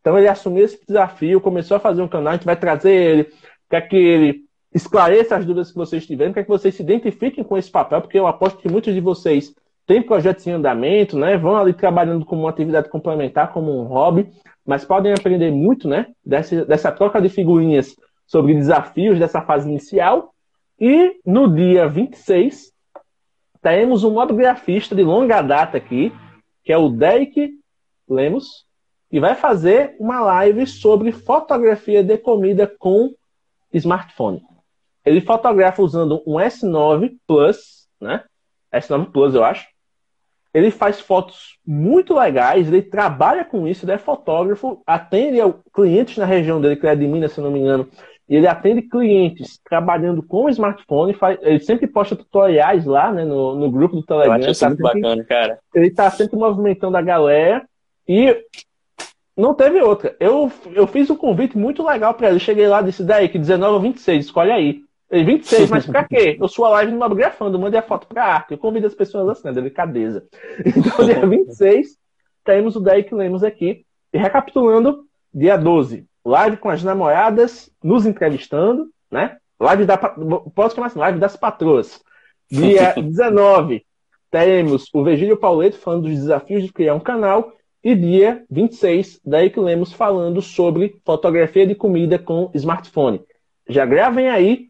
Então ele assumiu esse desafio, começou a fazer um canal, a gente vai trazer ele, quer que ele esclareça as dúvidas que vocês tiverem, para que vocês se identifiquem com esse papel, porque eu aposto que muitos de vocês têm projetos em andamento, né? Vão ali trabalhando como uma atividade complementar, como um hobby, mas podem aprender muito, né? Dessa, dessa troca de figurinhas sobre desafios dessa fase inicial. E no dia 26, teremos um mobigrafista de longa data aqui, que é o Derek Lemos, e vai fazer uma live sobre fotografia de comida com smartphone. Ele fotografa usando um S9 Plus, né? S9 Plus, eu acho. ele faz fotos muito legais, ele trabalha com isso, ele é fotógrafo, atende clientes na região dele, que é de Minas, se não me engano, ele atende clientes trabalhando com o smartphone, faz, ele sempre posta tutoriais lá, né, no, no grupo do Telegram. Eu acho tá muito sempre, bacana, cara. Ele tá sempre movimentando a galera e não teve outra. Eu, eu fiz um convite muito legal para ele. Cheguei lá disse, daí que 19 ou 26, escolhe aí. Ele, 26, mas pra quê? Eu sou a live no Mobgrafando, mandei a foto pra arte. Eu convido as pessoas assim, né? Delicadeza. Então, dia 26, temos o que lemos aqui. E recapitulando, dia 12, live com as namoradas, nos entrevistando, né? Live da. Posso chamar assim, live das patroas. Dia 19, teremos o Virgílio Pauleto falando dos desafios de criar um canal. E dia 26, daí que lemos falando sobre fotografia de comida com smartphone. Já gravem aí,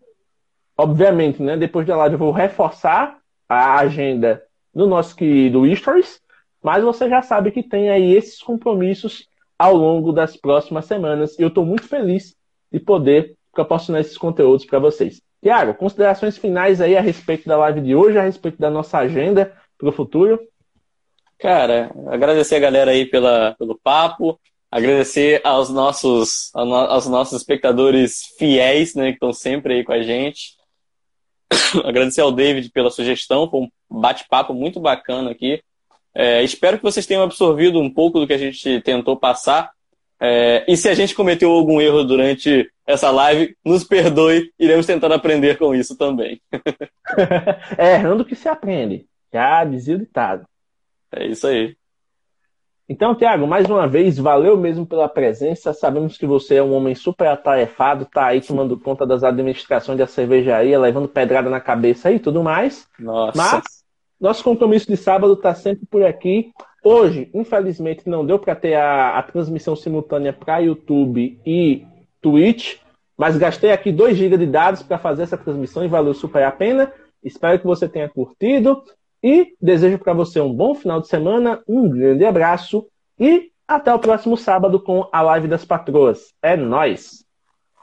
obviamente, né? Depois da live eu vou reforçar a agenda no nosso querido Stories, mas você já sabe que tem aí esses compromissos ao longo das próximas semanas. E eu estou muito feliz de poder proporcionar esses conteúdos para vocês. Tiago, considerações finais aí a respeito da live de hoje, a respeito da nossa agenda para o futuro. Cara, agradecer a galera aí pela, pelo papo, agradecer aos nossos, aos nossos espectadores fiéis, né, que estão sempre aí com a gente. agradecer ao David pela sugestão, foi um bate-papo muito bacana aqui. É, espero que vocês tenham absorvido um pouco do que a gente tentou passar. É, e se a gente cometeu algum erro durante essa live, nos perdoe, iremos tentar aprender com isso também. é errando que se aprende. Já dizia o ditado. É isso aí. Então, Tiago, mais uma vez, valeu mesmo pela presença. Sabemos que você é um homem super atarefado, tá aí tomando conta das administrações da cervejaria, levando pedrada na cabeça e tudo mais. Nossa. Mas nosso compromisso de sábado está sempre por aqui. Hoje, infelizmente, não deu para ter a, a, transmissão simultânea para YouTube e Twitch, mas gastei aqui 2 GB de dados para fazer essa transmissão e valeu super a pena. Espero que você tenha curtido. E desejo para você um bom final de semana, um grande abraço e até o próximo sábado com a Live das Patroas. É nós.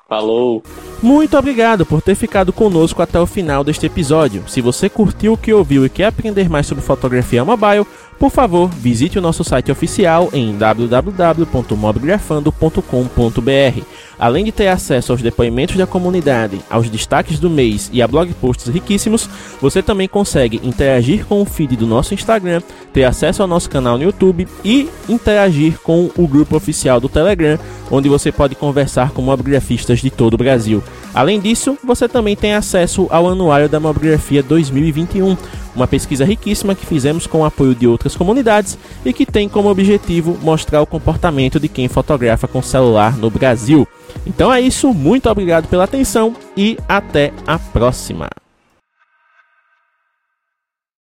Falou! Muito obrigado por ter ficado conosco até o final deste episódio. Se você curtiu o que ouviu e quer aprender mais sobre fotografia mobile, por favor, visite o nosso site oficial em www.mobgrafando.com.br. Além de ter acesso aos depoimentos da comunidade, aos destaques do mês e a blog posts riquíssimos, você também consegue interagir com o feed do nosso Instagram, ter acesso ao nosso canal no YouTube e interagir com o grupo oficial do Telegram, onde você pode conversar com mobigrafistas de todo o Brasil. Além disso, você também tem acesso ao Anuário da Mobigrafia 2021, uma pesquisa riquíssima que fizemos com o apoio de outras comunidades e que tem como objetivo mostrar o comportamento de quem fotografa com celular no Brasil. Então é isso, muito obrigado pela atenção e até a próxima.